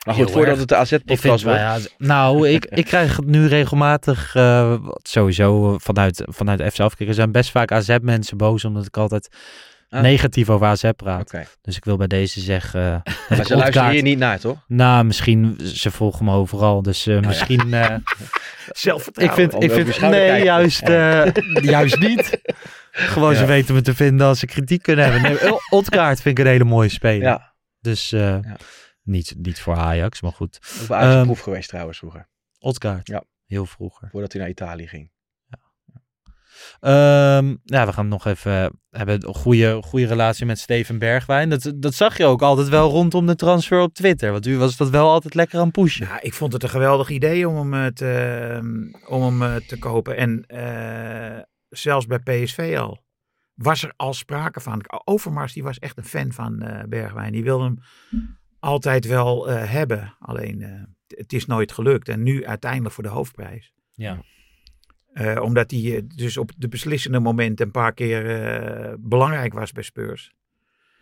Maar goed, Heel voordat erg. het de AZ-podcast wordt. AZ nou, ik, ik krijg het nu regelmatig, eh, sowieso eh, vanuit, vanuit FC Afkikken, er zijn best vaak AZ-mensen boos, omdat ik altijd Ah. negatief over AZ praat. Dus ik wil bij deze zeggen... eh, *laughs* dat maar ze luisteren hier niet naar, toch? Nou, misschien, ze volgen me overal, dus eh, misschien... eh, ik Zelfvertrouwen. vind, ik vind nee, juist, eh, *laughs* juist niet. Gewoon, ze weten me te vinden als ze kritiek kunnen hebben. Nee, *laughs* Otkaart vind ik een hele mooie speler. Ja, Dus eh, Ja. niet, niet voor Ajax, maar goed. ook bij Ajax Ehm, proef geweest trouwens vroeger. Otkaart, Ja. heel vroeger. Voordat hij naar Italië ging. Ehm, ja, we gaan nog even hebben een goede, goede relatie met Steven Bergwijn. Dat, dat zag je ook altijd wel rondom de transfer op Twitter. Want u was dat wel altijd lekker aan het pushen. Ja, ik vond het een geweldig idee om hem, eh, te, om hem eh, te kopen. En eh, zelfs bij PSV al. Was er al sprake van. Overmars die was echt een fan van eh, Bergwijn. Die wilde hem altijd wel eh, hebben. Alleen eh, het is nooit gelukt. En nu uiteindelijk voor de hoofdprijs. Ja. Eh, omdat hij dus op de beslissende momenten een paar keer eh, belangrijk was bij Spurs.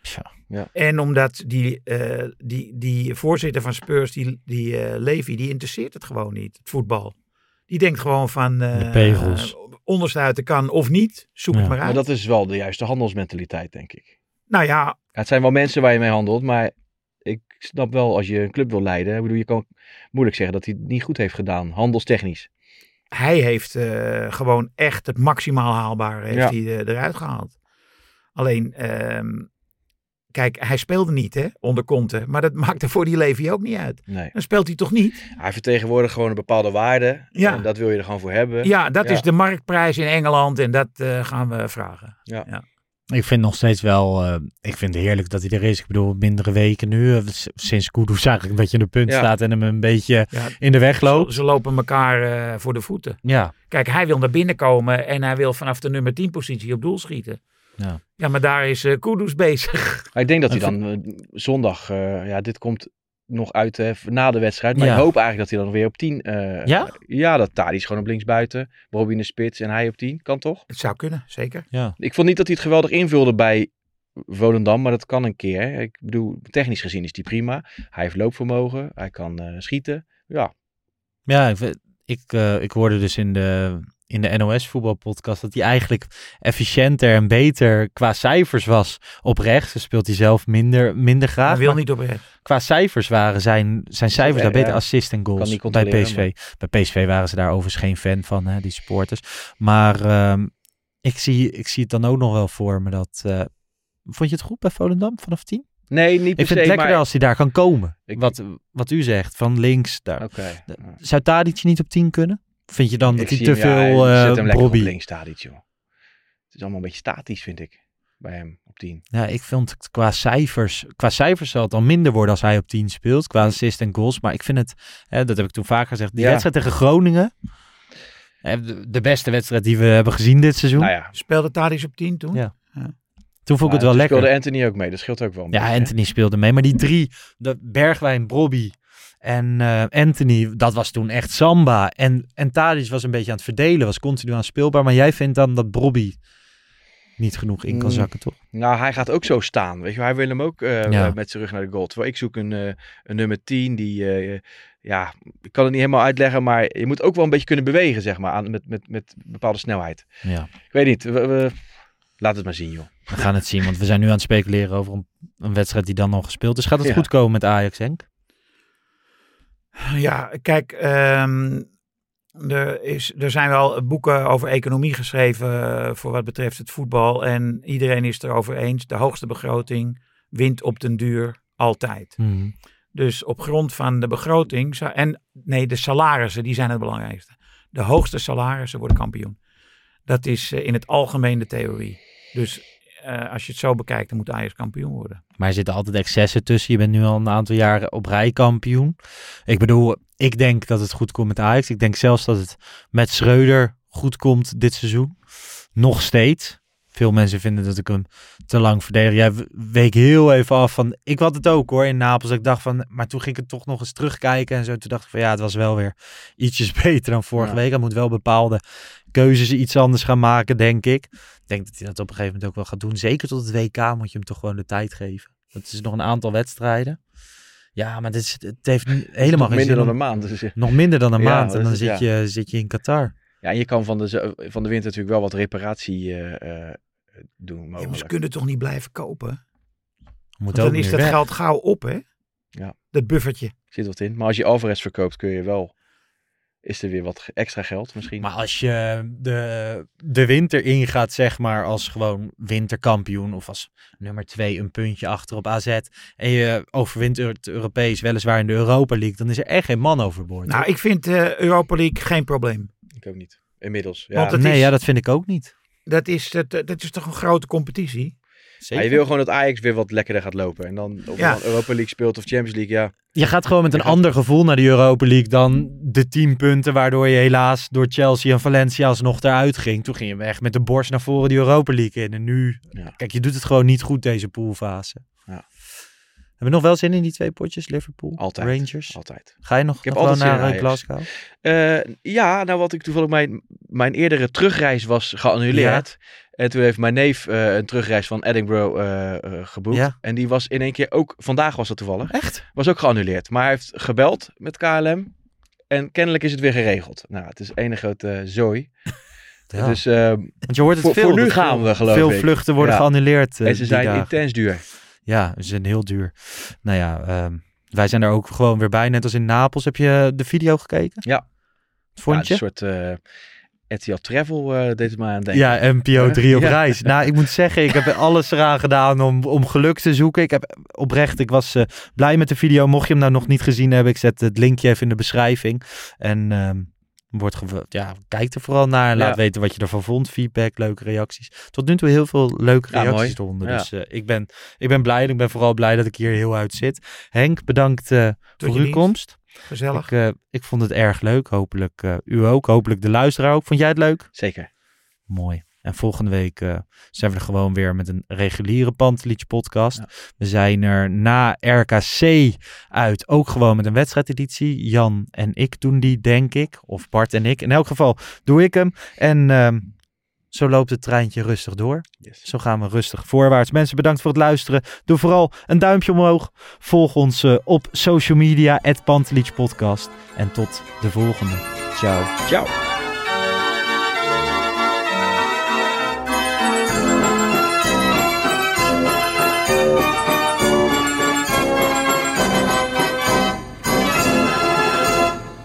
Tja. En omdat die, eh, die, die voorzitter van Spurs, die, die eh, Levy, die interesseert het gewoon niet, het voetbal. Die denkt gewoon van eh De pegels. Onderste kan of niet, zoek Ja. het maar Maar uit. dat is wel de juiste handelsmentaliteit, denk ik. Nou ja, Ja, het zijn wel mensen waar je mee handelt, maar ik snap wel als je een club wil leiden. Ik bedoel, je kan moeilijk zeggen dat hij het niet goed heeft gedaan, handelstechnisch. hij heeft eh, gewoon echt het maximaal haalbare heeft Ja. hij, eh, eruit gehaald. Alleen, ehm, kijk, hij speelde niet hè, onder Conte, maar dat *laughs* maakte voor die Levy ook niet uit. Nee. Dan speelt hij toch niet? Hij vertegenwoordigt gewoon een bepaalde waarde. Ja. En dat wil je er gewoon voor hebben. Ja, dat Ja. is de marktprijs in Engeland en dat eh, gaan we vragen. Ik vind nog steeds wel, eh, ik vind het heerlijk dat hij er is. Ik bedoel, mindere weken nu. eh, Sinds Kudus eigenlijk dat je in de punt Ja. staat en hem een beetje Ja, in de weg loopt. ze lopen elkaar eh, voor de voeten. Ja, Kijk, hij wil naar binnen komen en hij wil vanaf de nummer 10 positie op doel schieten. Ja. Ja, maar daar is eh Kudus bezig. *laughs* Maar ik denk dat hij dan eh, zondag, eh, ja, dit komt nog uit eh, na de wedstrijd. Maar Ja. ik hoop eigenlijk dat hij dan weer op 10. eh, Ja? Ja, dat Tadic gewoon op links buiten. Bobby in de spits en hij op 10. Kan toch? Het zou kunnen, zeker. ja. Ik vond niet dat hij het geweldig invulde bij Volendam, maar dat kan een keer. Ik bedoel, technisch gezien is hij prima. Hij heeft loopvermogen, hij kan eh, schieten. Ja, Ja, ik, ik, ik hoorde dus in de, in de NOS voetbalpodcast dat hij eigenlijk efficiënter en beter qua cijfers was op rechts. Dan speelt hij zelf minder, minder graag. Hij wil niet op rechts. Qua cijfers waren zijn, zijn cijfers daar beter. ja. Assist en goals bij PSV. Bij PSV waren ze daar overigens geen fan van, hè, die supporters. Maar ehm, ik, zie, ik zie het dan ook nog wel voor me dat... eh, vond je het goed bij Volendam vanaf 10? Nee, niet per Ik vind se, het lekkerder maar... als hij daar kan komen. Ik- wat, wat u zegt, van links. Daar. Ja. Zou Tadic niet op 10 kunnen? Vind je dan Ik dat hij te hem, ja, veel hij eh zet hem lekker op Bobby... links Tadic, joh. Het is allemaal een beetje statisch, vind ik. Bij hem op 10. Ja, ik vind het qua cijfers... Qua cijfers zal het dan minder worden als hij op 10 speelt. Qua assist en goals. Maar ik vind het... Hè, dat heb ik toen vaker gezegd. Die Ja. wedstrijd tegen Groningen... hè, De, beste wedstrijd die we hebben gezien dit seizoen. Nou ja. Speelde Tadic op 10 toen? Ja. Toen vond ik het wel toen lekker. speelde Anthony ook mee, dat scheelt ook wel Ja, beetje, hè. Anthony speelde mee. Maar die drie, de Bergwijn, Bobby en eh, Anthony, dat was toen echt samba. En, en was een beetje aan het verdelen, was continu aan speelbaar. Maar jij vindt dan dat Bobby niet genoeg in kan Mm. zakken, toch? Nou, hij gaat ook zo staan. Weet je, hij wil hem ook eh, Ja. eh, met zijn rug naar de goal. Terwijl ik zoek een, een nummer 10 die, ja, ik kan het niet helemaal uitleggen, maar je moet ook wel een beetje kunnen bewegen, zeg maar, aan, met, met, met bepaalde snelheid. Ja, Ik weet niet, we, we- laat het maar zien, joh. we gaan het zien. Want we zijn nu aan het speculeren over een, een wedstrijd die dan nog gespeeld is. Gaat het Ja. goed komen met Ajax, Henk? Ja, kijk, ehm, er, is, er zijn wel boeken over economie geschreven eh, voor wat betreft het voetbal. En iedereen is het erover eens. De hoogste begroting wint op den duur altijd. Mhm. Dus op grond van de begroting, en nee, de salarissen, die zijn het belangrijkste. De hoogste salarissen worden kampioen. Dat is eh, in het algemeen de theorie. Dus eh, als je het zo bekijkt, dan moet Ajax kampioen worden. Maar er zitten altijd excessen tussen. Je bent nu al een aantal jaren op rij kampioen. Ik bedoel, ik denk dat het goed komt met Ajax. Ik denk zelfs dat het met Schreuder goed komt dit seizoen. Nog steeds. Veel mensen vinden dat ik hem te lang verdedig. Jij week heel even af van... Ik had het ook hoor in Napels. Ik dacht van... Maar toen ging ik het toch nog eens terugkijken en zo. Toen dacht ik van ja, het was wel weer ietsjes *laughs* beter dan vorige Ja. week. Hij moet wel bepaalde keuzes iets anders gaan maken, denk ik. Ik denk dat hij dat op een gegeven moment ook wel gaat doen. Zeker tot het WK moet je hem toch gewoon de tijd geven. Dat is nog een aantal wedstrijden. Ja, maar dit is, het heeft helemaal Nog geen minder dan om- een maand. Dus, Nog minder dan een Ja, maand en dat dan zit, je, zit je in Qatar. ja, en je kan van de, van de winter natuurlijk wel wat reparatie eh, eh, doen, Ja, maar mogelijk. ze kunnen toch niet blijven kopen? Moet Want ook dan is dat weg. geld gauw op, hè? Ja. Dat buffertje. Zit wat in. Maar als je Alvarez verkoopt, kun je wel... Is er weer wat extra geld misschien? Maar als je de, de winter ingaat, zeg maar, als gewoon winterkampioen of als nummer twee een puntje achter op AZ en je overwint het Europees, weliswaar in de Europa League, dan is er echt geen man overboord. Nou, ik vind eh, Europa League geen probleem. Ik ook niet. Inmiddels. Ja. Want nee, is- ja, dat vind ik ook niet. Dat is, dat, dat is toch een grote competitie? Ja, Zeker. je wil gewoon dat Ajax weer wat lekkerder gaat lopen. En dan of Ja. dan Europa League speelt of Champions League, ja. Je gaat gewoon met een gaat- ander gevoel naar de Europa League dan de 10 punten waardoor je helaas door Chelsea en Valencia alsnog eruit ging. Toen ging je echt met de borst naar voren die Europa League in. En nu, Ja. kijk, je doet het gewoon niet goed deze poolfase. Ja. Hebben we nog wel zin in die twee potjes, Liverpool, Altijd. Rangers? Altijd. Ga je nog, heb altijd zin naar eh. Glasgow? Eh, ja, nou wat ik toevallig mijn, mijn eerdere terugreis was geannuleerd. En toen heeft mijn neef eh, een terugreis van Edinburgh eh, eh, geboekt. Ja. En die was in één keer ook, vandaag was dat toevallig, Echt? was ook geannuleerd. Maar hij heeft gebeld met KLM. En kennelijk is het weer geregeld. Nou, het is ene grote zooi. *laughs* Ja. Dus, eh, Want je hoort het voor- veel. voor nu gaan veel- we, geloof Veel ik. vluchten worden Ja. geannuleerd. en ze zijn dagen. intens duur. Ja, ze zijn heel duur. Nou ja, ehm, wij zijn er ook gewoon weer bij. Net als in Napels. Heb je de video gekeken? Ja. Wat vond een je? soort Etihad Travel eh, deed het maar aan denken. Ja, NPO 3 op Ja. reis. Nou, ik moet zeggen, ik heb alles eraan gedaan om, om geluk te zoeken. Ik heb oprecht, ik was eh, blij met de video. Mocht je hem nou nog niet gezien hebben, ik zet het linkje even in de beschrijving. En ehm, wordt gev- ja, kijk er vooral naar. Laat Ja. weten wat je ervan vond. Feedback, leuke reacties. Tot nu toe heel veel leuke Ja, reacties mooi. eronder. Ja. Dus eh, ik, ben, ik ben blij. en Ik ben vooral blij dat ik hier heel uit zit. Henk, bedankt eh, voor je uw dienst. komst. Gezellig. Ik, eh, ik vond het erg leuk. Hopelijk eh, u ook. Hopelijk de luisteraar ook. Vond jij het leuk? Zeker. Mooi. En volgende week eh, zijn we er gewoon weer met een reguliere Pantelietje podcast. Ja. We zijn er na RKC uit ook gewoon met een wedstrijdeditie. Jan en ik doen die, denk ik. Of Bart en ik. In elk geval doe ik hem. En ehm, zo loopt het treintje rustig door. Zo gaan we rustig voorwaarts. Mensen, bedankt voor het luisteren. Doe vooral een duimpje omhoog. Volg ons eh, op social media, het Podcast. En tot de volgende. Ciao. Ciao.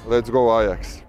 Let's go Ajax.